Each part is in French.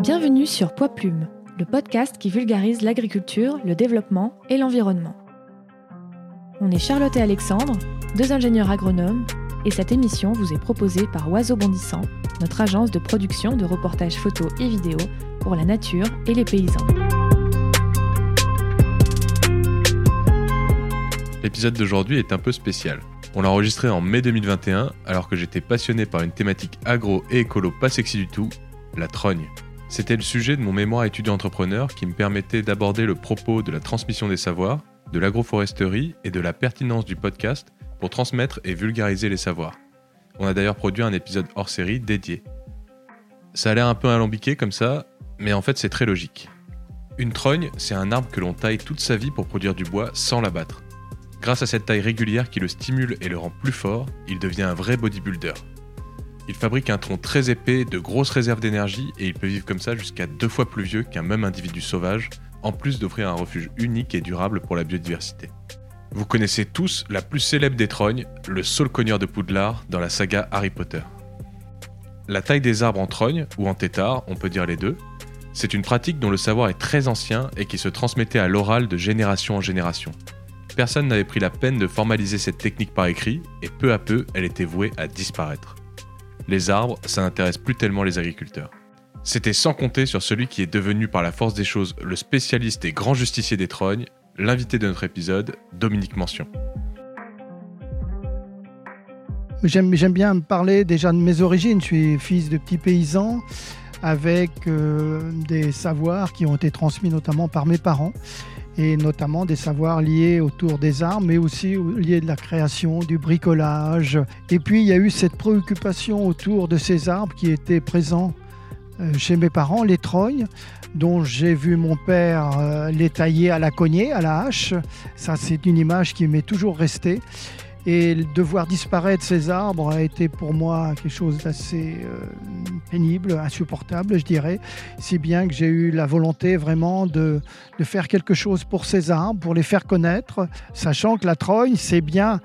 Bienvenue sur Poids Plume, le podcast qui vulgarise l'agriculture, le développement et l'environnement. On est Charlotte et Alexandre, deux ingénieurs agronomes, et cette émission vous est proposée par Oiseau Bondissant, notre agence de production de reportages photos et vidéos pour la nature et les paysans. L'épisode d'aujourd'hui est un peu spécial. On l'a enregistré en mai 2021 alors que j'étais passionné par une thématique agro et écolo pas sexy du tout, la trogne. C'était le sujet de mon mémoire étudiant-entrepreneur qui me permettait d'aborder le propos de la transmission des savoirs, de l'agroforesterie et de la pertinence du podcast pour transmettre et vulgariser les savoirs. On a d'ailleurs produit un épisode hors série dédié. Ça a l'air un peu alambiqué comme ça, mais en fait c'est très logique. Une trogne, c'est un arbre que l'on taille toute sa vie pour produire du bois sans l'abattre. Grâce à cette taille régulière qui le stimule et le rend plus fort, il devient un vrai bodybuilder. Il fabrique un tronc très épais, de grosses réserves d'énergie et il peut vivre comme ça jusqu'à deux fois plus vieux qu'un même individu sauvage, en plus d'offrir un refuge unique et durable pour la biodiversité. Vous connaissez tous la plus célèbre des trognes, le saule-cogneur de Poudlard dans la saga Harry Potter. La taille des arbres en trogne, ou en tétard, on peut dire les deux, c'est une pratique dont le savoir est très ancien et qui se transmettait à l'oral de génération en génération personne n'avait pris la peine de formaliser cette technique par écrit, et peu à peu, elle était vouée à disparaître. Les arbres, ça n'intéresse plus tellement les agriculteurs. C'était sans compter sur celui qui est devenu par la force des choses le spécialiste et grand justicier des trognes, l'invité de notre épisode, Dominique Mention. J'aime bien parler déjà de mes origines. Je suis fils de petits paysans avec euh, des savoirs qui ont été transmis notamment par mes parents et notamment des savoirs liés autour des armes, mais aussi liés de la création, du bricolage. Et puis il y a eu cette préoccupation autour de ces arbres qui étaient présents euh, chez mes parents, les trognes, dont j'ai vu mon père euh, les tailler à la cognée, à la hache. Ça, c'est une image qui m'est toujours restée. Et de voir disparaître ces arbres a été pour moi quelque chose d'assez euh, pénible, insupportable, je dirais. Si bien que j'ai eu la volonté vraiment de, faire quelque chose pour ces arbres, pour les faire connaître, sachant que la trogne, c'est bien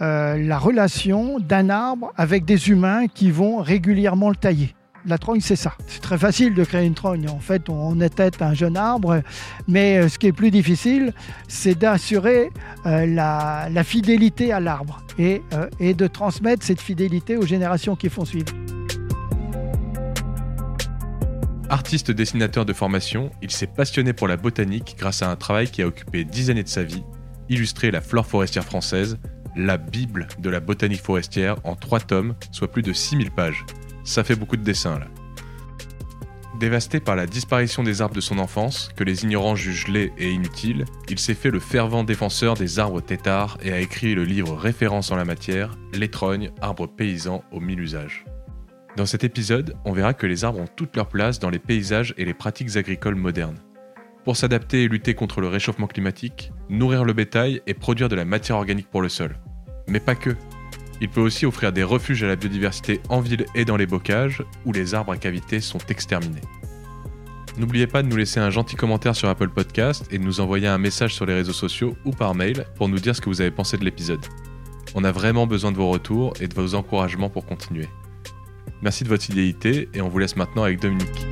euh, la relation d'un arbre avec des humains qui vont régulièrement le tailler la trogne, c'est ça. C'est très facile de créer une trogne. En fait, on était un jeune arbre, mais euh, ce qui est plus difficile, c'est d'assurer euh, la, fidélité à l'arbre et, euh, et de transmettre cette fidélité aux générations qui font suivre. Artiste dessinateur de formation, il s'est passionné pour la botanique grâce à un travail qui a occupé 10 années de sa vie, illustrer la flore forestière française, la Bible de la botanique forestière en 3 tomes, soit plus de 6000 pages ça fait beaucoup de dessins là. Dévasté par la disparition des arbres de son enfance, que les ignorants jugent laids et inutiles, il s'est fait le fervent défenseur des arbres têtards et a écrit le livre référence en la matière, L'étrogne, arbre paysan aux mille usages. Dans cet épisode, on verra que les arbres ont toute leur place dans les paysages et les pratiques agricoles modernes. Pour s'adapter et lutter contre le réchauffement climatique, nourrir le bétail et produire de la matière organique pour le sol. Mais pas que. Il peut aussi offrir des refuges à la biodiversité en ville et dans les bocages, où les arbres à cavité sont exterminés. N'oubliez pas de nous laisser un gentil commentaire sur Apple Podcast et de nous envoyer un message sur les réseaux sociaux ou par mail pour nous dire ce que vous avez pensé de l'épisode. On a vraiment besoin de vos retours et de vos encouragements pour continuer. Merci de votre fidélité et on vous laisse maintenant avec Dominique.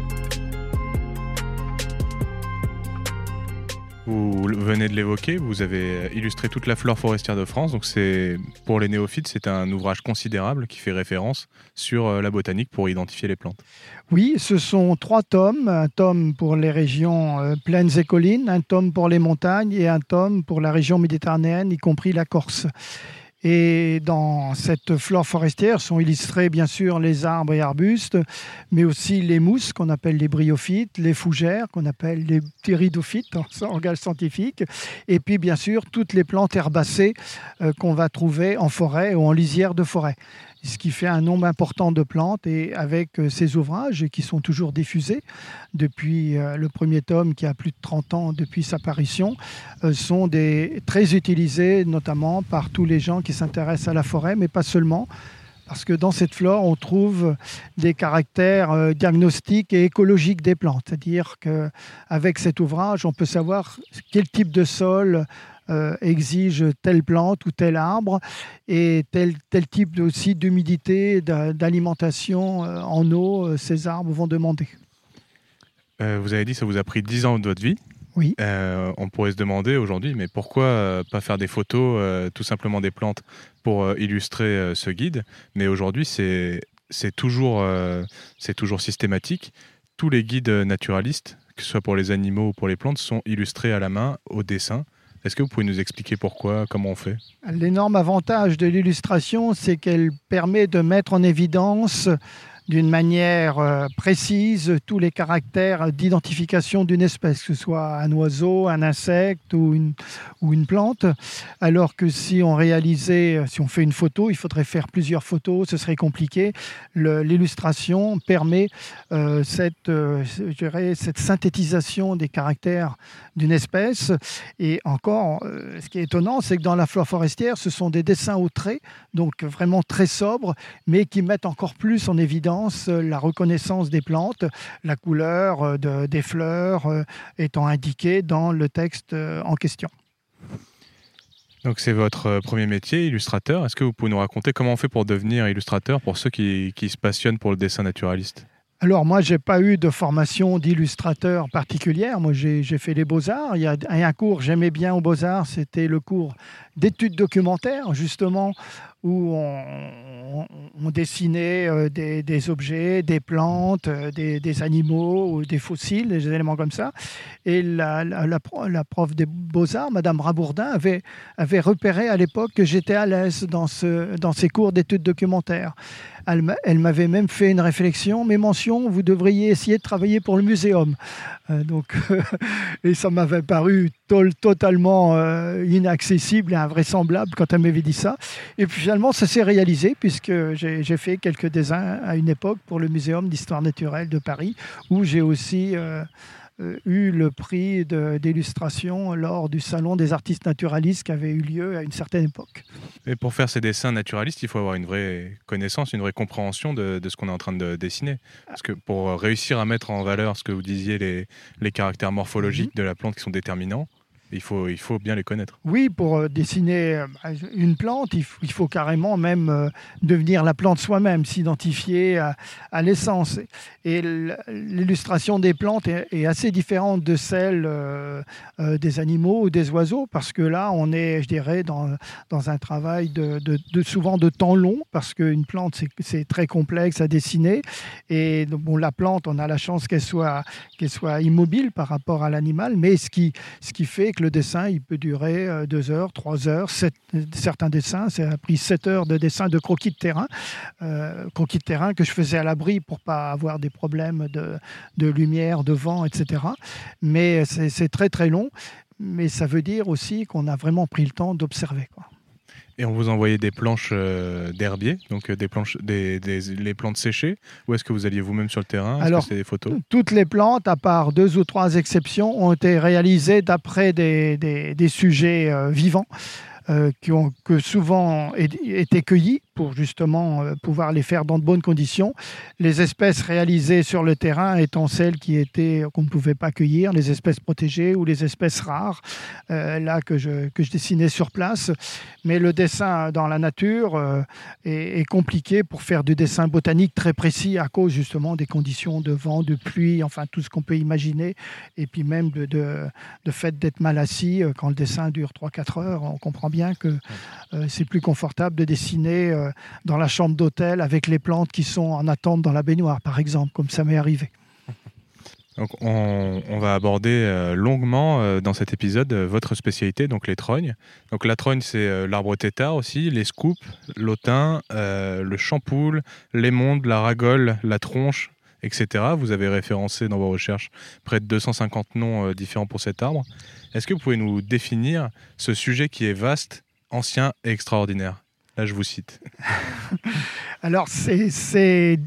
Vous venez de l'évoquer, vous avez illustré toute la flore forestière de France. Donc c'est pour les néophytes, c'est un ouvrage considérable qui fait référence sur euh, la botanique pour identifier les plantes. Oui, ce sont trois tomes, un tome pour les régions euh, plaines et collines, un tome pour les montagnes et un tome pour la région méditerranéenne, y compris la Corse. Et dans cette flore forestière sont illustrés bien sûr les arbres et arbustes, mais aussi les mousses qu'on appelle les bryophytes, les fougères qu'on appelle les pteridophytes en langage scientifique, et puis bien sûr toutes les plantes herbacées euh, qu'on va trouver en forêt ou en lisière de forêt ce qui fait un nombre important de plantes. Et avec euh, ces ouvrages qui sont toujours diffusés depuis euh, le premier tome qui a plus de 30 ans depuis sa parution, euh, sont des, très utilisés notamment par tous les gens qui s'intéressent à la forêt, mais pas seulement. Parce que dans cette flore, on trouve des caractères diagnostiques et écologiques des plantes. C'est-à-dire qu'avec cet ouvrage, on peut savoir quel type de sol, euh, exige telle plante ou tel arbre et tel, tel type aussi d'humidité, d'alimentation euh, en eau, euh, ces arbres vont demander. Euh, vous avez dit que ça vous a pris 10 ans de votre vie. Oui. Euh, on pourrait se demander aujourd'hui, mais pourquoi euh, pas faire des photos, euh, tout simplement des plantes, pour illustrer ce guide? Mais aujourd'hui, c'est toujours, c'est toujours systématique. Tous les guides naturalistes, que ce soit pour les animaux ou pour les plantes, sont illustrés à la main, au dessin. Est-ce que vous pouvez nous expliquer pourquoi, comment on fait? L'énorme avantage de l'illustration, c'est qu'elle permet de mettre en évidence d'une manière euh, précise tous les caractères d'identification d'une espèce, que ce soit un oiseau, un insecte ou une, ou une plante. Alors que si on réalisait, si on fait une photo, il faudrait faire plusieurs photos, ce serait compliqué. L'illustration permet euh, cette, euh, cette synthétisation des caractères d'une espèce. Et encore, euh, ce qui est étonnant, c'est que dans la flore forestière, ce sont des dessins au trait, donc vraiment très sobres, mais qui mettent encore plus en évidence euh, la reconnaissance des plantes, la couleur euh, de- des fleurs euh, étant indiquée dans le texte en question. Donc c'est votre premier métier, illustrateur. Est-ce que vous pouvez nous raconter comment on fait pour devenir illustrateur pour ceux qui, qui se passionnent pour le dessin naturaliste? Alors moi, j'ai pas eu de formation d'illustrateur particulière. Moi, j'ai j'ai fait les beaux-arts. Il y a un cours que j'aimais bien aux beaux-arts, c'était le cours d'études documentaires, justement, où on, on- dessinait euh, des, objets, des plantes, euh, des, animaux, des fossiles, des éléments comme ça. Et la, la- la pro- la prof des beaux-arts, Madame Rabourdin, avait, repéré à l'époque que j'étais à l'aise dans, dans ces cours d'études documentaires. Elle m'a- elle m'avait même fait une réflexion, mes mentions, vous devriez essayer de travailler pour le muséum. Euh, et ça m'avait paru totalement euh, inaccessible et invraisemblable quand elle m'avait dit ça. Et finalement, ça s'est réalisé puisque j'ai fait quelques dessins à une époque pour le Muséum d'histoire naturelle de Paris, où j'ai aussi euh, eu le prix de- d'illustration lors du Salon des artistes naturalistes qui avait eu lieu à une certaine époque. Et pour faire ces dessins naturalistes, il faut avoir une vraie connaissance, une vraie compréhension de, de ce qu'on est en train de dessiner. Parce que pour réussir à mettre en valeur ce que vous disiez, les, les caractères morphologiques de la plante qui sont déterminants, il faut, il faut bien les connaître. Oui, pour euh, dessiner euh, une plante, il faut carrément même euh, devenir la plante soi-même, s'identifier à, l'essence. Et l'illustration des plantes est, assez différente de celle des animaux ou des oiseaux, parce que là, on est, je dirais, dans, dans un travail de, souvent de temps long, parce qu'une plante, c'est- très complexe à dessiner. Et bon, la plante, on a la chance qu'elle soit, qu'elle soit immobile par rapport à l'animal, mais ce qui, ce qui fait que le dessin, il peut durer euh, deux heures, trois heures. certains dessins, ça a pris sept heures de dessin de croquis de terrain, euh, croquis de terrain que je faisais à l'abri pour pas avoir des problèmes de, lumière, de vent, etc. Mais c'est c'est très très long. Mais ça veut dire aussi qu'on a vraiment pris le temps d'observer. Et on vous envoyait des planches euh, d'herbier, donc euh, des planches, des, des- les plantes séchées, ou est-ce que vous alliez vous-même sur le terrain? Est-ce Alors, que des photos? Toutes les plantes, à part deux ou trois exceptions, ont été réalisées d'après des, des- des sujets euh, vivants euh, qui ont que souvent été cueillis pour justement euh, pouvoir les faire dans de bonnes conditions. Les espèces réalisées sur le terrain étant celles qui étaient qu'on ne pouvait pas cueillir, les espèces protégées ou les espèces rares, euh, là que je, que je dessinais sur place. Mais le dessin dans la nature euh, est, est compliqué pour faire du dessin botanique très précis à cause justement des conditions de vent, de pluie, enfin tout ce qu'on peut imaginer, et puis même de, de, de fait d'être mal assis euh, quand le dessin dure 3-4 heures. On comprend bien que euh, c'est plus confortable de dessiner euh, dans la chambre d'hôtel avec les plantes qui sont en attente dans la baignoire, par exemple, comme ça m'est arrivé. Donc on, va aborder euh, longuement euh, dans cet épisode votre spécialité, donc les trognes. Donc la trogne, c'est l'arbre tétard aussi, les scoops, l'autin, euh, le champoule, l'émonde, la ragole, la tronche, etc. Vous avez référencé dans vos recherches près de 250 noms différents pour cet arbre. Est-ce que vous pouvez nous définir ce sujet qui est vaste, ancien et extraordinaire? Là, je vous cite. Alors, c'est,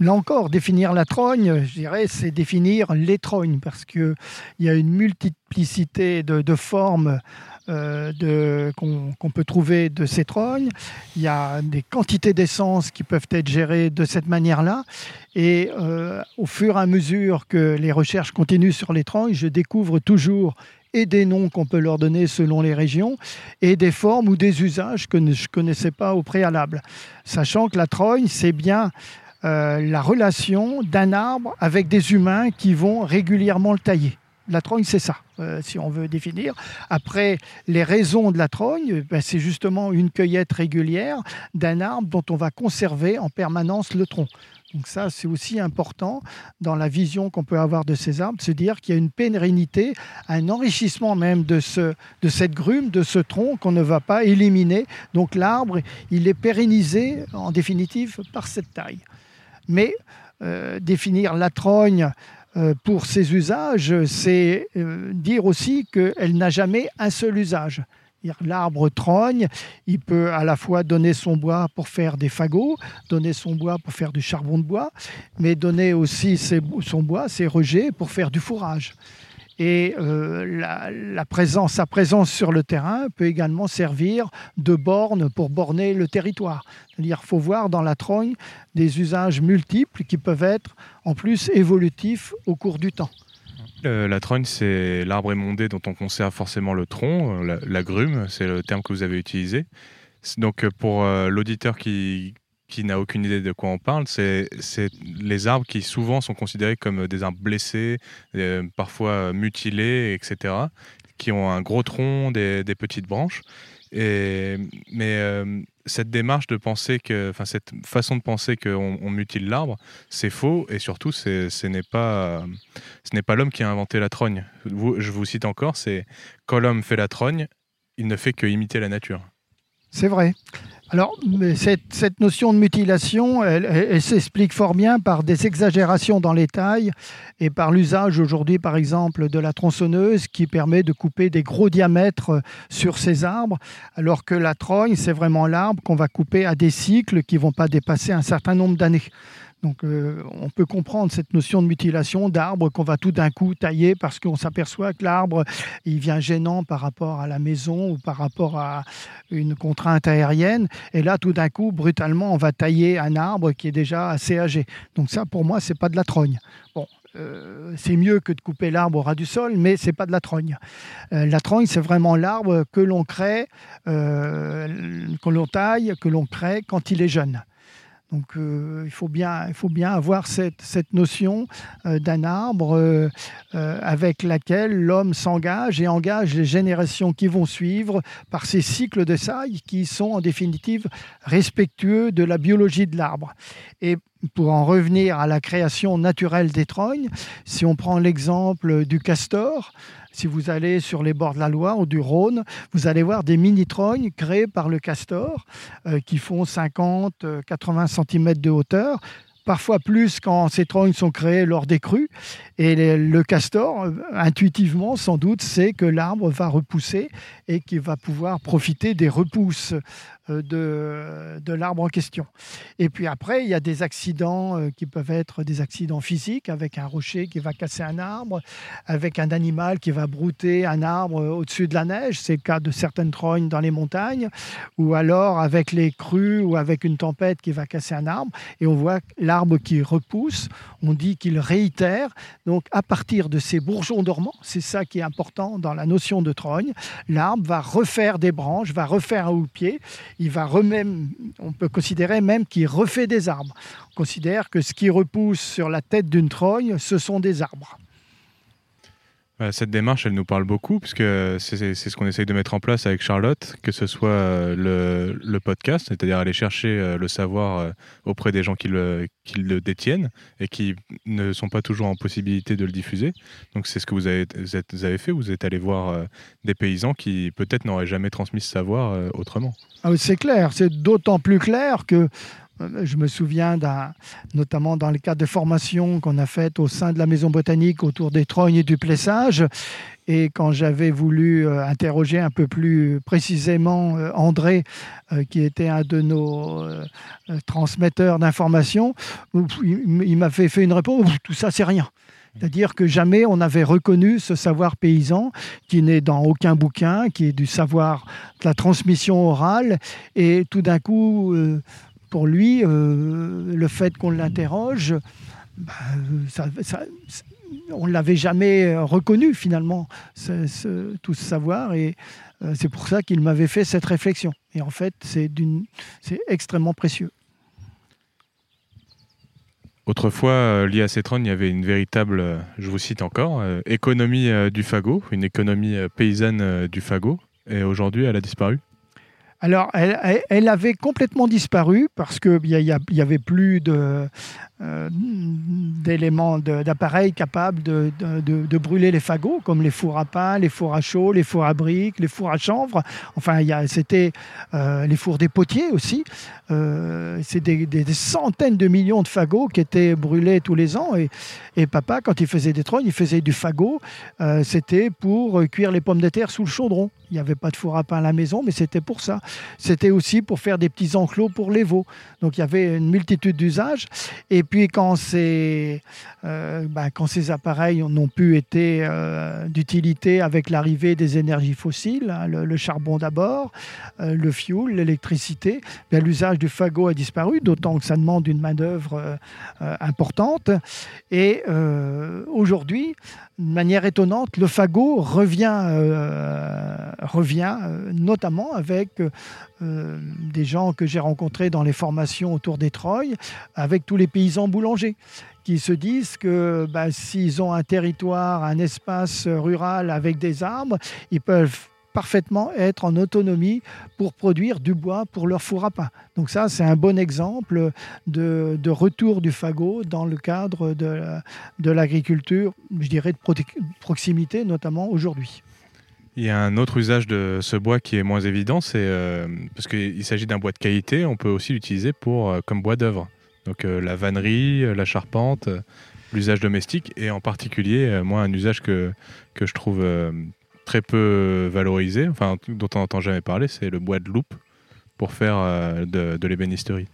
là encore, définir la trogne, je dirais, c'est définir les trognes, parce qu'il y a une multiplicité de, formes euh, qu'on peut trouver de ces trognes. Il y a des quantités d'essence qui peuvent être gérées de cette manière-là. Et euh, au fur et à mesure que les recherches continuent sur les trognes, je découvre toujours et des noms qu'on peut leur donner selon les régions, et des formes ou des usages que je ne connaissais pas au préalable. Sachant que la trogne, c'est bien la relation d'un arbre avec des humains qui vont régulièrement le tailler. La trogne, c'est ça, si on veut définir. Après, les raisons de la trogne, ben, c'est justement une cueillette régulière d'un arbre dont on va conserver en permanence le tronc. Donc ça, c'est aussi important dans la vision qu'on peut avoir de ces arbres, se dire qu'il y a une pérennité, un enrichissement même de, ce, de cette grume, de ce tronc qu'on ne va pas éliminer. Donc l'arbre, il est pérennisé en définitive par cette taille. Mais euh, définir la trogne euh, pour ses usages, c'est euh, dire aussi qu'elle n'a jamais un seul usage. L'arbre trogne, il peut à la fois donner son bois pour faire des fagots, donner son bois pour faire du charbon de bois, mais donner aussi son bois, ses rejets, pour faire du fourrage. Et euh, la, présence, sa présence sur le terrain peut également servir de borne pour borner le territoire. C'est-à-dire faut voir dans la trogne des usages multiples qui peuvent être en plus évolutifs au cours du temps. Euh, la trogne, c'est l'arbre émondé dont on conserve forcément le tronc, euh, la, grume, c'est le terme que vous avez utilisé. Donc euh, pour l'auditeur qui, qui n'a aucune idée de quoi on parle, c'est les arbres qui souvent sont considérés comme des arbres blessés, parfois mutilés, etc., qui ont un gros tronc, des, des petites branches. Et, mais cette démarche de penser que, enfin cette façon de penser qu'on on mutile l'arbre, c'est faux et surtout ce n'est pas, ce n'est pas l'homme qui a inventé la trogne. je vous cite encore, c'est quand l'homme fait la trogne, il ne fait que imiter la nature. C'est vrai. Alors, cette, notion de mutilation, elle, s'explique fort bien par des exagérations dans les tailles et par l'usage aujourd'hui, par exemple, de la tronçonneuse qui permet de couper des gros diamètres sur ces arbres, alors que la trogne, c'est vraiment l'arbre qu'on va couper à des cycles qui vont pas dépasser un certain nombre d'années. Donc euh, on peut comprendre cette notion de mutilation d'arbre qu'on va tout d'un coup tailler parce qu'on s'aperçoit que l'arbre il vient gênant par rapport à la maison ou par rapport à une contrainte aérienne. Et là tout d'un coup brutalement on va tailler un arbre qui est déjà assez âgé. Donc ça pour moi c'est pas de la trogne. Bon, euh, c'est mieux que de couper l'arbre au ras du sol, mais c'est pas de la trogne. Euh, la trogne, c'est vraiment l'arbre que l'on crée, que l'on taille, que l'on crée quand il est jeune. Donc euh, il, faut bien, il faut bien avoir cette, cette notion euh, d'un arbre euh, avec laquelle l'homme s'engage et engage les générations qui vont suivre par ces cycles de sailles qui sont en définitive respectueux de la biologie de l'arbre. Et pour en revenir à la création naturelle des trognes, si on prend l'exemple du castor, si vous allez sur les bords de la Loire ou du Rhône, vous allez voir des mini-trognes créés par le castor euh, qui font 50-80 cm de hauteur parfois plus quand ces trognes sont créées lors des crues. Et le castor, euh, intuitivement, sans doute, sait que l'arbre va repousser et qu'il va pouvoir profiter des repousses de, de l'arbre en question. Et puis après, il y a des accidents euh, qui peuvent être des accidents physiques, avec un rocher qui va casser un arbre, avec un animal qui va brouter un arbre au-dessus de la neige, c'est le cas de certaines trognes dans les montagnes, ou alors avec les crues ou avec une tempête qui va casser un arbre, et on voit l'arbre qui repousse, on dit qu'il réitère, donc à partir de ces bourgeons dormants, c'est ça qui est important dans la notion de trogne, l'arbre va refaire des branches, va refaire un houppier, il va remême, on peut considérer même qu'il refait des arbres. On considère que ce qui repousse sur la tête d'une trogne, ce sont des arbres. Cette démarche, elle nous parle beaucoup, puisque c'est ce qu'on essaye de mettre en place avec Charlotte, que ce soit euh, le, podcast, c'est-à-dire aller chercher euh, le savoir euh, auprès des gens qui le, détiennent et qui ne sont pas toujours en possibilité de le diffuser. Donc c'est ce que vous avez, vous avez, fait, vous êtes allé voir des paysans qui peut-être n'auraient jamais transmis ce savoir autrement. Ah c'est clair, c'est d'autant plus clair que je me souviens notamment dans le cadre de formations qu'on a faites au sein de la Maison botanique autour des trognes et du plessage. Et quand j'avais voulu euh, interroger un peu plus précisément euh, André, euh, qui était un de nos transmetteurs d'informations, il m'avait fait une réponse tout ça, c'est rien. C'est-à-dire que jamais on n'avait reconnu ce savoir paysan qui n'est dans aucun bouquin, qui est du savoir de la transmission orale. Et tout d'un coup, pour lui, euh, le fait qu'on l'interroge, bah, on ne l'avait jamais reconnu finalement, tout ce savoir. Et euh, c'est pour ça qu'il m'avait fait cette réflexion. Et en fait, c'est extrêmement précieux. Autrefois, lié à ces trognes, il y avait une véritable, je vous cite encore, économie du fagot, une économie paysanne du fagot. Et aujourd'hui, elle a disparu alors, elle, avait complètement disparu parce qu'il n'y avait plus euh, d'éléments d'appareils capables de, brûler les fagots, comme les fours à pain, les fours à chaud, les fours à briques, les fours à chanvre. Enfin, c'était euh, les fours des potiers aussi. Euh, c'est des, centaines de millions de fagots qui étaient brûlés tous les ans. Et, et papa, quand il faisait des trônes, il faisait du fagot. c'était pour cuire les pommes de terre sous le chaudron. Il n'y avait pas de four à pain à la maison, mais c'était pour ça. C'était aussi pour faire des petits enclos pour les veaux. Donc il y avait une multitude d'usages. Et puis quand ces, euh, bah, quand ces appareils n'ont plus été euh, d'utilité avec l'arrivée des énergies fossiles, hein, le, charbon d'abord, euh, le fuel, l'électricité, l'usage du fagot a disparu, d'autant que ça demande une main-d'œuvre importante. Et aujourd'hui, de manière étonnante, le fagot revient, revient notamment avec des gens que j'ai rencontrés dans les formations autour des Troyes, avec tous les paysans boulangers qui se disent que bah, s'ils ont un territoire, un espace rural avec des arbres, ils peuvent parfaitement être en autonomie pour produire du bois pour leur four à pain. Donc ça, c'est un bon exemple de, retour du fagot dans le cadre de, de l'agriculture, je dirais de proximité, notamment aujourd'hui. Il y a un autre usage de ce bois qui est moins évident, c'est euh, parce qu'il s'agit d'un bois de qualité, on peut aussi l'utiliser pour euh, comme bois d'œuvre. Donc euh, la vannerie, la charpente, l'usage domestique et en particulier, moi, un usage que, que je trouve très peu valorisé, enfin dont on n'entend jamais parler, c'est le bois de loupe pour faire de, de l'ébénisterie.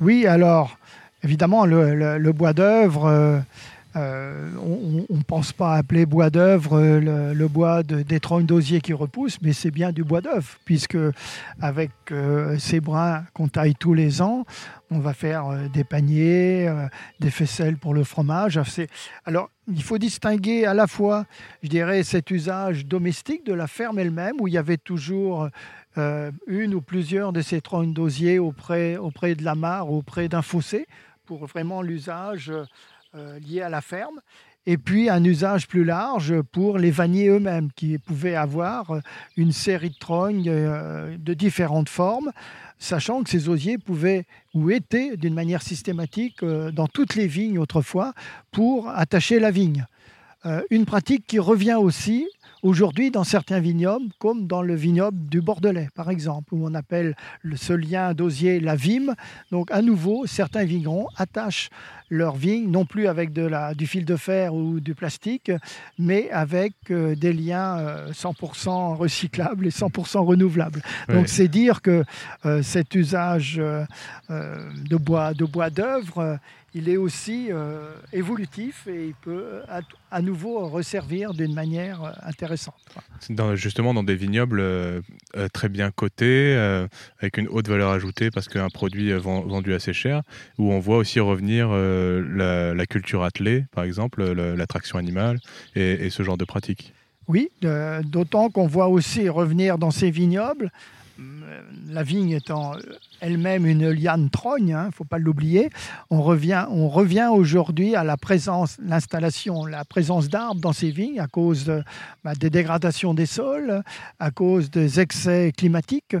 Oui, alors évidemment, le bois d'œuvre euh, on ne pense pas appeler bois d'œuvre euh, le, bois de, des troncs d'osier qui repoussent, mais c'est bien du bois d'œuvre, puisque avec euh, ces brins qu'on taille tous les ans, on va faire des paniers, des faisselles pour le fromage. Alors, il faut distinguer à la fois, je dirais, cet usage domestique de la ferme elle-même, où il y avait toujours une ou plusieurs de ces troncs d'osier auprès, auprès de la mare, auprès d'un fossé, pour vraiment l'usage euh, liés à la ferme, et puis un usage plus large pour les vanniers eux-mêmes, qui pouvaient avoir euh, une série de trognes euh, de différentes formes, sachant que ces osiers pouvaient ou étaient d'une manière systématique dans toutes les vignes autrefois pour attacher la vigne. Une pratique qui revient aussi aujourd'hui dans certains vignobles, comme dans le vignoble du Bordelais, par exemple, où on appelle ce lien d'osier la vime. Donc, à nouveau, certains vignerons attachent leur vigne, non plus avec de la, du fil de fer ou du plastique, mais avec euh, des liens 100% euh, recyclables et 100% renouvelables. Donc c'est dire que euh, cet usage de bois de bois d'œuvre il est aussi évolutif et il peut à, nouveau resservir d'une manière intéressante. justement, dans des vignobles très bien cotés, avec une haute valeur ajoutée parce qu'un produit vendu assez cher, où on voit aussi revenir la, culture attelée, par exemple, l'attraction animale et, ce genre de pratiques. Oui, euh, d'autant qu'on voit aussi revenir dans ces vignobles, euh, la vigne étant elle-même une liane trogne, il hein, ne faut pas l'oublier. On revient, on revient aujourd'hui à la présence, l'installation, la présence d'arbres dans ces vignes à cause bah, des dégradations des sols, à cause des excès climatiques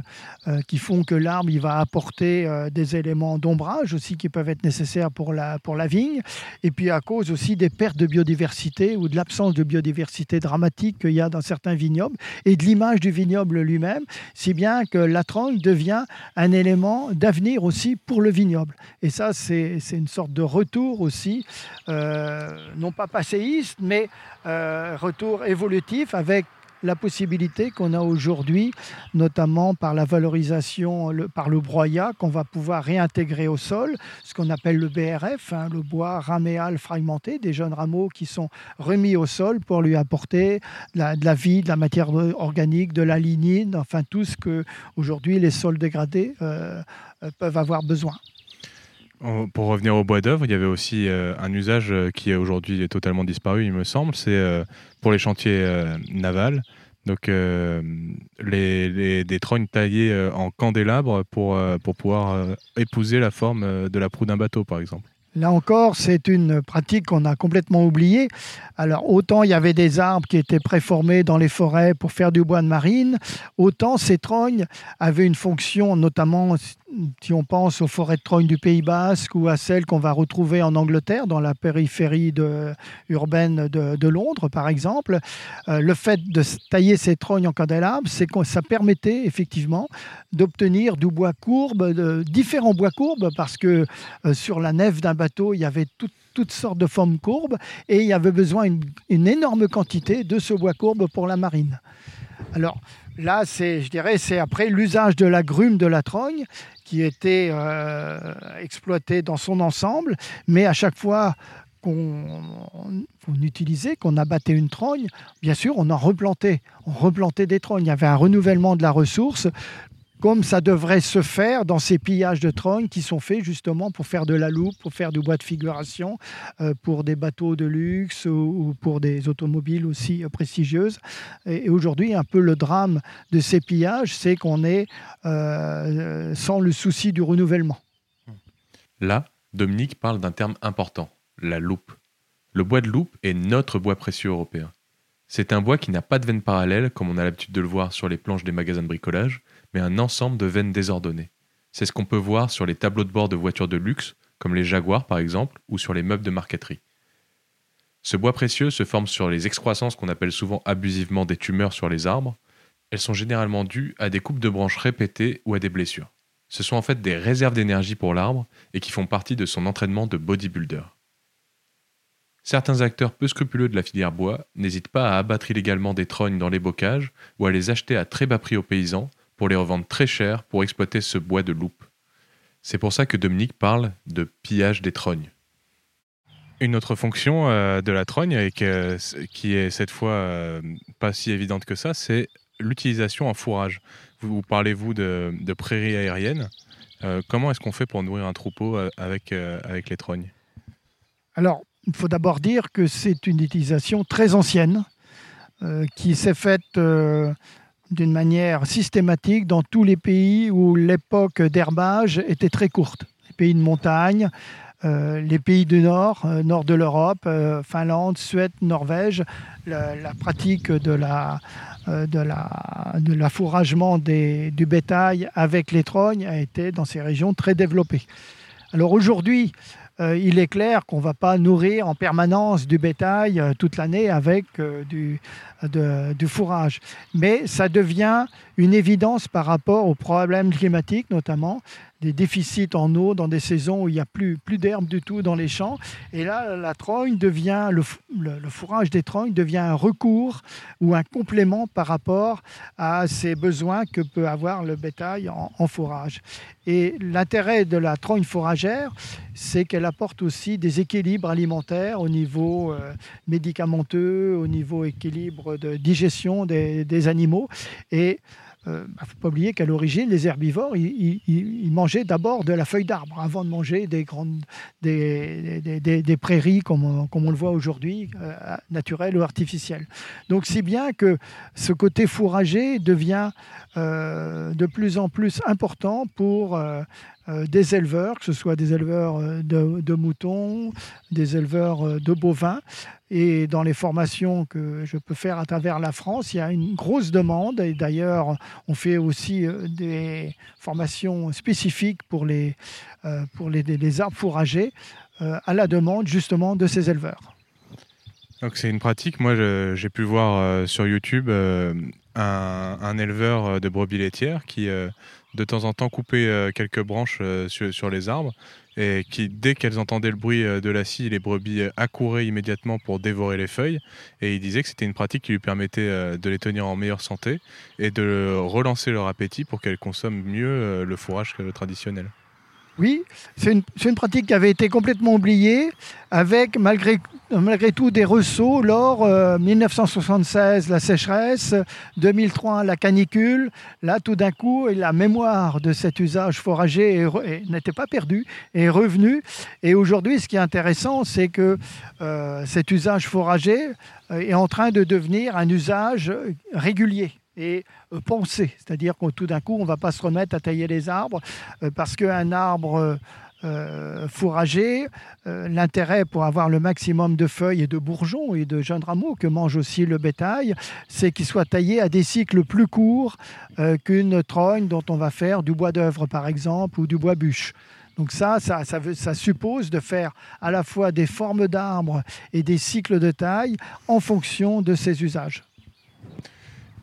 euh, qui font que l'arbre va apporter euh, des éléments d'ombrage aussi qui peuvent être nécessaires pour la, pour la vigne, et puis à cause aussi des pertes de biodiversité ou de l'absence de biodiversité dramatique qu'il y a dans certains vignobles et de l'image du vignoble lui-même, si bien que la trogne devient un élément d'avenir aussi pour le vignoble. Et ça, c'est une sorte de retour aussi, euh, non pas passéiste, mais euh, retour évolutif avec la possibilité qu'on a aujourd'hui, notamment par la valorisation, par le broyat, qu'on va pouvoir réintégrer au sol, ce qu'on appelle le BRF, hein, le bois raméal fragmenté, des jeunes rameaux qui sont remis au sol pour lui apporter de la, vie, de la matière organique, de la lignine, enfin tout ce que aujourd'hui les sols dégradés euh, euh, peuvent avoir besoin. Pour revenir au bois d'œuvre, il y avait aussi euh, un usage euh, qui est aujourd'hui totalement disparu, il me semble, c'est euh, pour les chantiers navals. Donc les, des trognes taillées en candélabre pour, pour pouvoir épouser la forme de la proue d'un bateau, par exemple. Là encore, c'est une pratique qu'on a complètement oubliée. Alors, autant il y avait des arbres qui étaient préformés dans les forêts pour faire du bois de marine, autant ces trognes avaient une fonction, notamment si on pense aux forêts de trogne du Pays Basque ou à celles qu'on va retrouver en Angleterre, dans la périphérie urbaine de, Londres, par exemple, euh, le fait de tailler ces trognes en candélabre, c'est que ça permettait effectivement d'obtenir du bois courbe, différents bois courbes, parce que euh, sur la nef d'un bateau, il y avait toutes sortes de formes courbes et il y avait besoin d'une énorme quantité de ce bois courbe pour la marine. Alors, Là, c'est, je dirais, c'est après l'usage de la grume de la trogne qui était euh, exploité dans son ensemble, mais à chaque fois qu'on utilisait, qu'on abattait une trogne, bien sûr, on en replantait. On replantait des trognes. Il y avait un renouvellement de la ressource comme ça devrait se faire dans ces pillages de trognes qui sont faits justement pour faire de la loupe, pour faire du bois de figuration, euh, pour des bateaux de luxe ou, pour des automobiles aussi euh, prestigieuses. Et, aujourd'hui, un peu le drame de ces pillages, c'est qu'on est, euh, sans le souci du renouvellement. Là, Dominique parle d'un terme important, la loupe. Le bois de loupe est notre bois précieux européen. C'est un bois qui n'a pas de veine parallèle, comme on a l'habitude de le voir sur les planches des magasins de bricolage, mais un ensemble de veines désordonnées. C'est ce qu'on peut voir sur les tableaux de bord de voitures de luxe, comme les Jaguars par exemple, ou sur les meubles de marqueterie. Ce bois précieux se forme sur les excroissances qu'on appelle souvent abusivement des tumeurs sur les arbres. Elles sont généralement dues à des coupes de branches répétées ou à des blessures. Ce sont en fait des réserves d'énergie pour l'arbre et qui font partie de son entraînement de bodybuilder. Certains acteurs peu scrupuleux de la filière bois n'hésitent pas à abattre illégalement des trognes dans les bocages ou à les acheter à très bas prix aux paysans pour les revendre très cher pour exploiter ce bois de loupe. C'est pour ça que Dominique parle de pillage des trognes. Une autre fonction euh, de la trogne, et qui est cette fois euh, pas si évidente que ça, c'est l'utilisation en fourrage. Vous, parlez-vous de, prairies aériennes euh, Comment est-ce qu'on fait pour nourrir un troupeau avec, avec les trognes? Alors, il faut d'abord dire que c'est une utilisation très ancienne qui s'est faite d'une manière systématique dans tous les pays où l'époque d'herbage était très courte. Les pays de montagne, euh, les pays du nord, euh, nord de l'Europe, euh, Finlande, Suède, Norvège, la, pratique de la, de la, de l'affouragement du bétail avec les a été dans ces régions très développée. Alors aujourd'hui, il est clair qu'on ne va pas nourrir en permanence du bétail toute l'année avec euh, du, du, fourrage. Mais ça devient une évidence par rapport aux problèmes climatiques notamment des déficits en eau dans des saisons où il n'y a plus, plus d'herbe du tout dans les champs. Et là, la trogne devient, le, le, fourrage des trognes devient un recours ou un complément par rapport à ces besoins que peut avoir le bétail en, fourrage. Et l'intérêt de la trogne fourragère, c'est qu'elle apporte aussi des équilibres alimentaires au niveau euh, médicamenteux, au niveau équilibre de digestion des, animaux. Et il euh, ne bah, faut pas oublier qu'à l'origine, les herbivores, ils, mangeaient d'abord de la feuille d'arbre avant de manger des, grandes, des, prairies comme, comme, on le voit aujourd'hui, euh, naturelles ou artificielles. Donc si bien que ce côté fourragé devient euh, de plus en plus important pour des éleveurs, que ce soit des éleveurs de, de moutons, des éleveurs de bovins, et dans les formations que je peux faire à travers la France, il y a une grosse demande. Et d'ailleurs, on fait aussi euh, des formations spécifiques pour les, euh, pour les, les arbres fourragers euh, à la demande justement de ces éleveurs. Donc c'est une pratique. Moi, j'ai pu voir sur YouTube un, éleveur de brebis laitières qui, de temps en temps, coupait quelques branches sur, sur les arbres et qui, dès qu'elles entendaient le bruit euh, de la scie, les brebis euh, accouraient immédiatement pour dévorer les feuilles. Et il disait que c'était une pratique qui lui permettait euh, de les tenir en meilleure santé et de relancer leur appétit pour qu'elles consomment mieux le fourrage que le traditionnel. Oui, c'est une, pratique qui avait été complètement oubliée, avec malgré, tout des ressauts lors 1976 la sécheresse, 2003 la canicule. Là, tout d'un coup, la mémoire de cet usage forager n'était pas perdue, est revenue. Et aujourd'hui, ce qui est intéressant, c'est que euh, cet usage forager euh, est en train de devenir un usage régulier et euh, penser. C'est-à-dire que tout d'un coup, on ne va pas se remettre à tailler les arbres euh, parce qu'un arbre fourrager. L'intérêt pour avoir le maximum de feuilles et de bourgeons et de jeunes rameaux que mange aussi le bétail, c'est qu'il soit taillé à des cycles plus courts qu'une trogne dont on va faire du bois d'œuvre par exemple ou du bois bûche. Donc ça, ça, ça, suppose de faire à la fois des formes d'arbres et des cycles de taille en fonction de ces usages.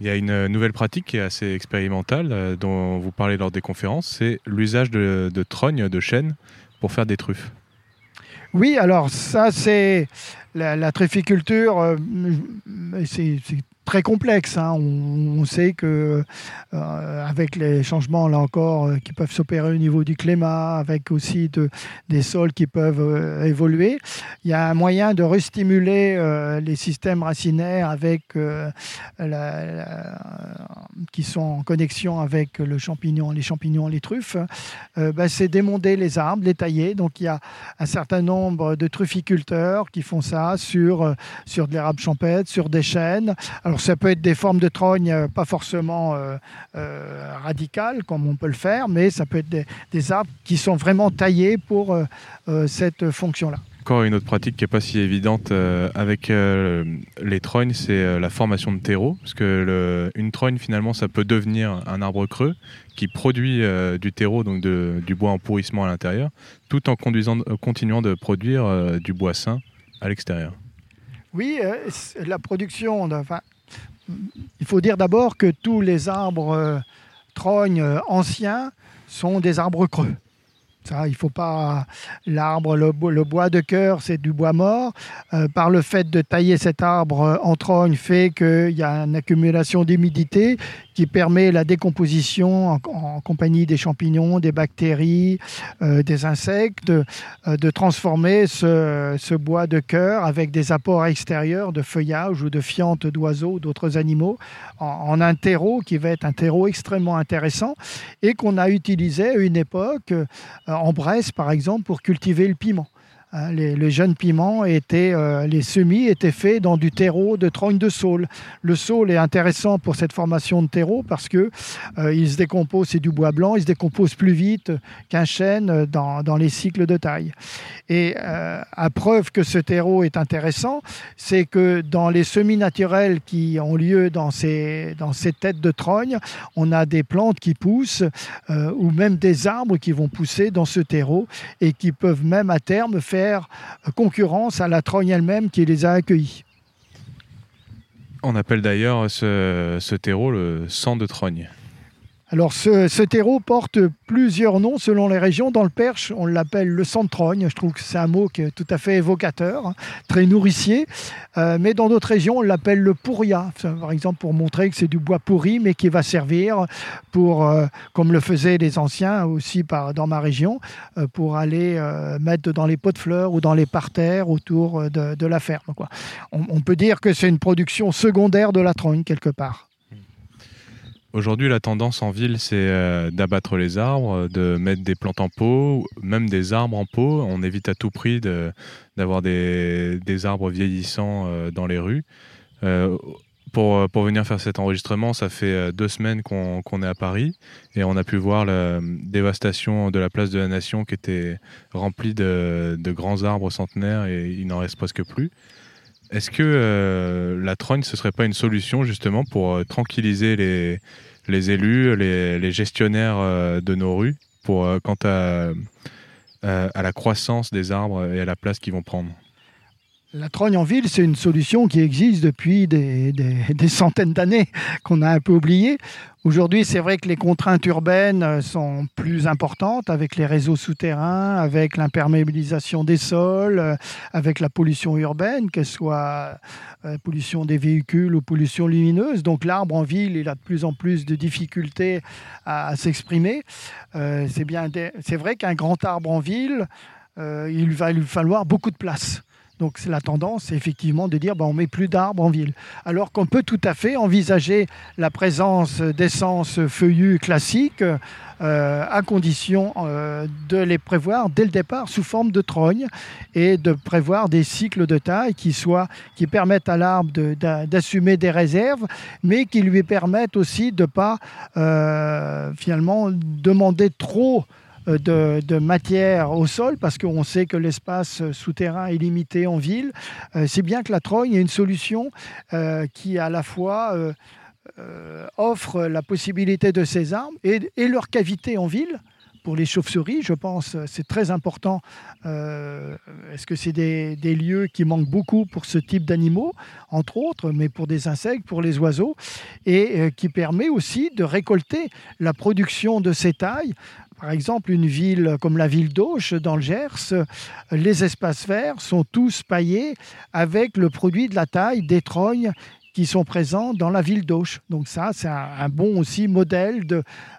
Il y a une nouvelle pratique qui est assez expérimentale euh, dont vous parlez lors des conférences, c'est l'usage de, de trognes, de chêne pour faire des truffes. Oui, alors ça c'est la, trufficulture, euh, très complexe. Hein. On, sait que euh, avec les changements là encore euh, qui peuvent s'opérer au niveau du climat, avec aussi de, des sols qui peuvent euh, évoluer, il y a un moyen de restimuler les systèmes racinaires avec qui sont en connexion avec le champignon, les champignons, les truffes. Ben, c'est démonter les arbres, les tailler. Donc il y a un certain nombre de trufficulteurs qui font ça sur sur de l'érable champêtre, sur des chênes. Ça peut être des formes de trogne euh, pas forcément euh, euh, radicales comme on peut le faire, mais ça peut être des, arbres qui sont vraiment taillés pour cette fonction-là. Encore une autre pratique qui n'est pas si évidente avec les trognes, c'est la formation de terreau. Parce que une trogne, finalement, ça peut devenir un arbre creux qui produit du terreau, donc du bois en pourrissement à l'intérieur, tout en continuant de produire du bois sain à l'extérieur. Oui, la production, enfin, il faut dire d'abord que tous les arbres euh, trognes euh, anciens sont des arbres creux. Ça, il faut pas. L'arbre, le, bois de cœur, c'est du bois mort. Euh, par le fait de tailler cet arbre en trogne, fait qu'il y a une accumulation d'humidité qui permet la décomposition en, compagnie des champignons, des bactéries, euh, des insectes, de, euh, transformer ce, bois de cœur avec des apports extérieurs de feuillage ou de fientes d'oiseaux, d'autres animaux, en, un terreau qui va être un terreau extrêmement intéressant et qu'on a utilisé à une époque euh, en Bresse, par exemple, pour cultiver le piment. Hein, les, jeunes piments étaient, euh, les semis étaient faits dans du terreau de trogne de saule. Le saule est intéressant pour cette formation de terreau parce que euh, il se décompose, c'est du bois blanc, il se décompose plus vite qu'un chêne dans, les cycles de taille. Et euh, à preuve que ce terreau est intéressant, c'est que dans les semis naturels qui ont lieu dans ces, dans ces têtes de trogne, on a des plantes qui poussent ou même des arbres qui vont pousser dans ce terreau et qui peuvent même à terme faire concurrence à la trogne elle-même qui les a accueillis. On appelle d'ailleurs ce, ce terreau le sang de trogne. Alors ce, terreau porte plusieurs noms selon les régions. Dans le Perche, on l'appelle le centrogne. Je trouve que c'est un mot qui est tout à fait évocateur, hein, très nourricier. Euh, mais dans d'autres régions, on l'appelle le pourria, par exemple pour montrer que c'est du bois pourri, mais qui va servir pour, euh, comme le faisaient les anciens aussi dans ma région, euh, pour aller mettre dans les pots de fleurs ou dans les parterres autour de, la ferme. On, on peut dire que c'est une production secondaire de la trogne quelque part. Aujourd'hui, la tendance en ville, c'est euh, d'abattre les arbres, de mettre des plantes en pot, même des arbres en pot. On évite à tout prix d'avoir des, arbres vieillissants euh, dans les rues. Euh, pour, pour, venir faire cet enregistrement, ça fait deux semaines qu'on est à Paris et on a pu voir la dévastation de la place de la Nation qui était remplie de, grands arbres centenaires et il n'en reste presque plus. Est-ce que la trogne, ce serait pas une solution justement pour tranquilliser les, les élus, les, gestionnaires euh, de nos rues, pour, euh, quant euh, à la croissance des arbres et à la place qu'ils vont prendre la trogne en ville, c'est une solution qui existe depuis des, centaines d'années, qu'on a un peu oublié. Aujourd'hui, c'est vrai que les contraintes urbaines sont plus importantes avec les réseaux souterrains, avec l'imperméabilisation des sols, avec la pollution urbaine, qu'elle soit euh, pollution des véhicules ou pollution lumineuse. Donc l'arbre en ville, il a de plus en plus de difficultés à, s'exprimer. Euh, c'est vrai qu'un grand arbre en ville, euh, il va lui falloir beaucoup de place. Donc la tendance, effectivement, de dire ben, on met plus d'arbres en ville. Alors qu'on peut tout à fait envisager la présence d'essences feuillues classiques euh, à condition euh, de les prévoir dès le départ sous forme de trogne et de prévoir des cycles de taille qui, soient, qui permettent à l'arbre d'assumer des réserves, mais qui lui permettent aussi de ne pas euh, finalement demander trop de, de, matière au sol parce qu'on sait que l'espace souterrain est limité en ville. C'est bien que la trogne est une solution qui à la fois offre la possibilité de ces arbres et, leur cavité en ville pour les chauves-souris, je pense, c'est très important. Euh, est-ce que c'est des, lieux qui manquent beaucoup pour ce type d'animaux, entre autres, mais pour des insectes, pour les oiseaux, et euh, qui permet aussi de récolter la production de ces tailles par exemple, une ville comme la ville d'Auch dans le Gers, les espaces verts sont tous paillés avec le produit de la taille des trognes qui sont présents dans la ville d'Auch. Donc ça, c'est un, bon aussi modèle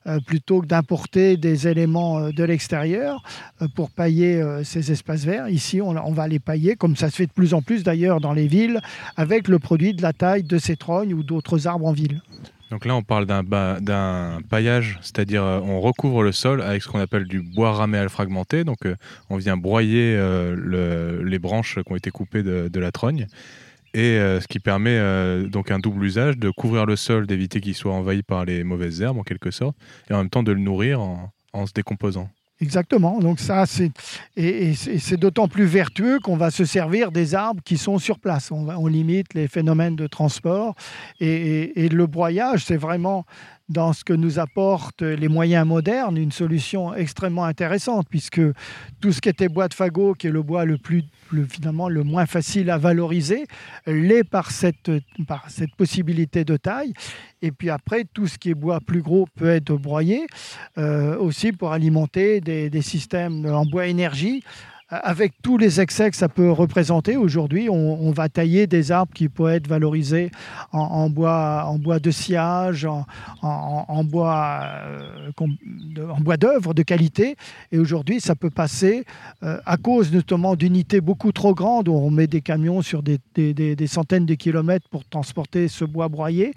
euh, plutôt que d'importer des éléments euh, de l'extérieur euh, pour pailler ces espaces verts. Ici, on, va les pailler, comme ça se fait de plus en plus d'ailleurs dans les villes, avec le produit de la taille de ces trognes ou d'autres arbres en ville. Donc là, on parle d'un paillage, c'est-à-dire on recouvre le sol avec ce qu'on appelle du bois raméal fragmenté. Donc on vient broyer le, les branches qui ont été coupées de, la trogne et euh, ce qui permet euh, donc un double usage de couvrir le sol, d'éviter qu'il soit envahi par les mauvaises herbes en quelque sorte, et en même temps de le nourrir en, se décomposant. Exactement. Donc ça, c'est et, c'est d'autant plus vertueux qu'on va se servir des arbres qui sont sur place. On, limite les phénomènes de transport et le broyage, c'est vraiment dans ce que nous apportent les moyens modernes, une solution extrêmement intéressante, puisque tout ce qui était bois de fagot, qui est le bois le plus finalement le moins facile à valoriser, l'est par cette, par cette possibilité de taille. Et puis après, tout ce qui est bois plus gros peut être broyé, euh, aussi pour alimenter des, des systèmes en bois énergie avec tous les excès que ça peut représenter, aujourd'hui, on, va tailler des arbres qui peuvent être valorisés en, bois, en bois de sciage, en, bois, euh, bois d'œuvre de qualité. Et aujourd'hui, ça peut passer euh, à cause notamment d'unités beaucoup trop grandes où on met des camions sur des, centaines de kilomètres pour transporter ce bois broyé.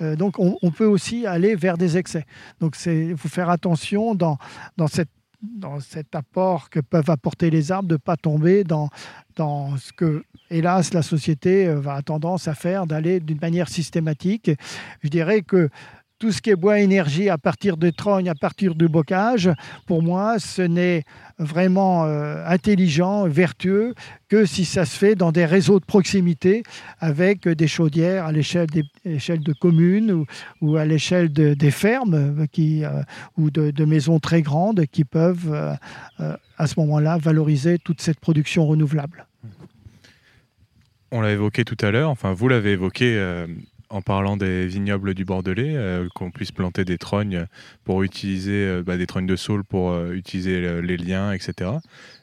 Euh, donc, on, on, peut aussi aller vers des excès. Donc, il faut faire attention dans, dans cette dans cet apport que peuvent apporter les arbres, de ne pas tomber dans, dans ce que, hélas, la société euh, va tendance à faire, d'aller d'une manière systématique. Je dirais que tout ce qui est bois énergie à partir de trogne, à partir du bocage, pour moi, ce n'est vraiment euh, intelligent, vertueux, que si ça se fait dans des réseaux de proximité avec des chaudières à l'échelle de communes ou, à l'échelle des fermes euh, euh, ou de, maisons très grandes qui peuvent à ce moment-là valoriser toute cette production renouvelable. On l'a évoqué tout à l'heure, enfin vous l'avez évoqué en parlant des vignobles du Bordelais, euh, qu'on puisse planter des trognes pour utiliser euh, bah, des trognes de saule pour euh, utiliser les liens, etc.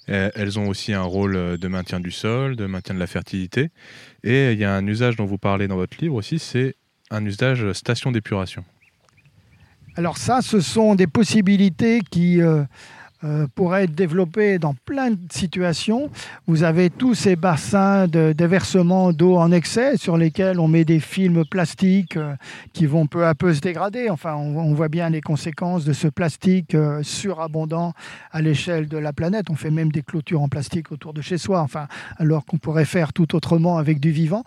elles ont aussi un rôle de maintien du sol, de maintien de la fertilité. Et il y a un usage dont vous parlez dans votre livre aussi, c'est un usage station d'épuration. Alors ça, ce sont des possibilités qui euh, pourrait être développé dans plein de situations. Vous avez tous ces bassins de déversement d'eau en excès sur lesquels on met des films plastiques euh, qui vont peu à peu se dégrader. Enfin, on, voit bien les conséquences de ce plastique euh, surabondant à l'échelle de la planète. On fait même des clôtures en plastique autour de chez soi, enfin, alors qu'on pourrait faire tout autrement avec du vivant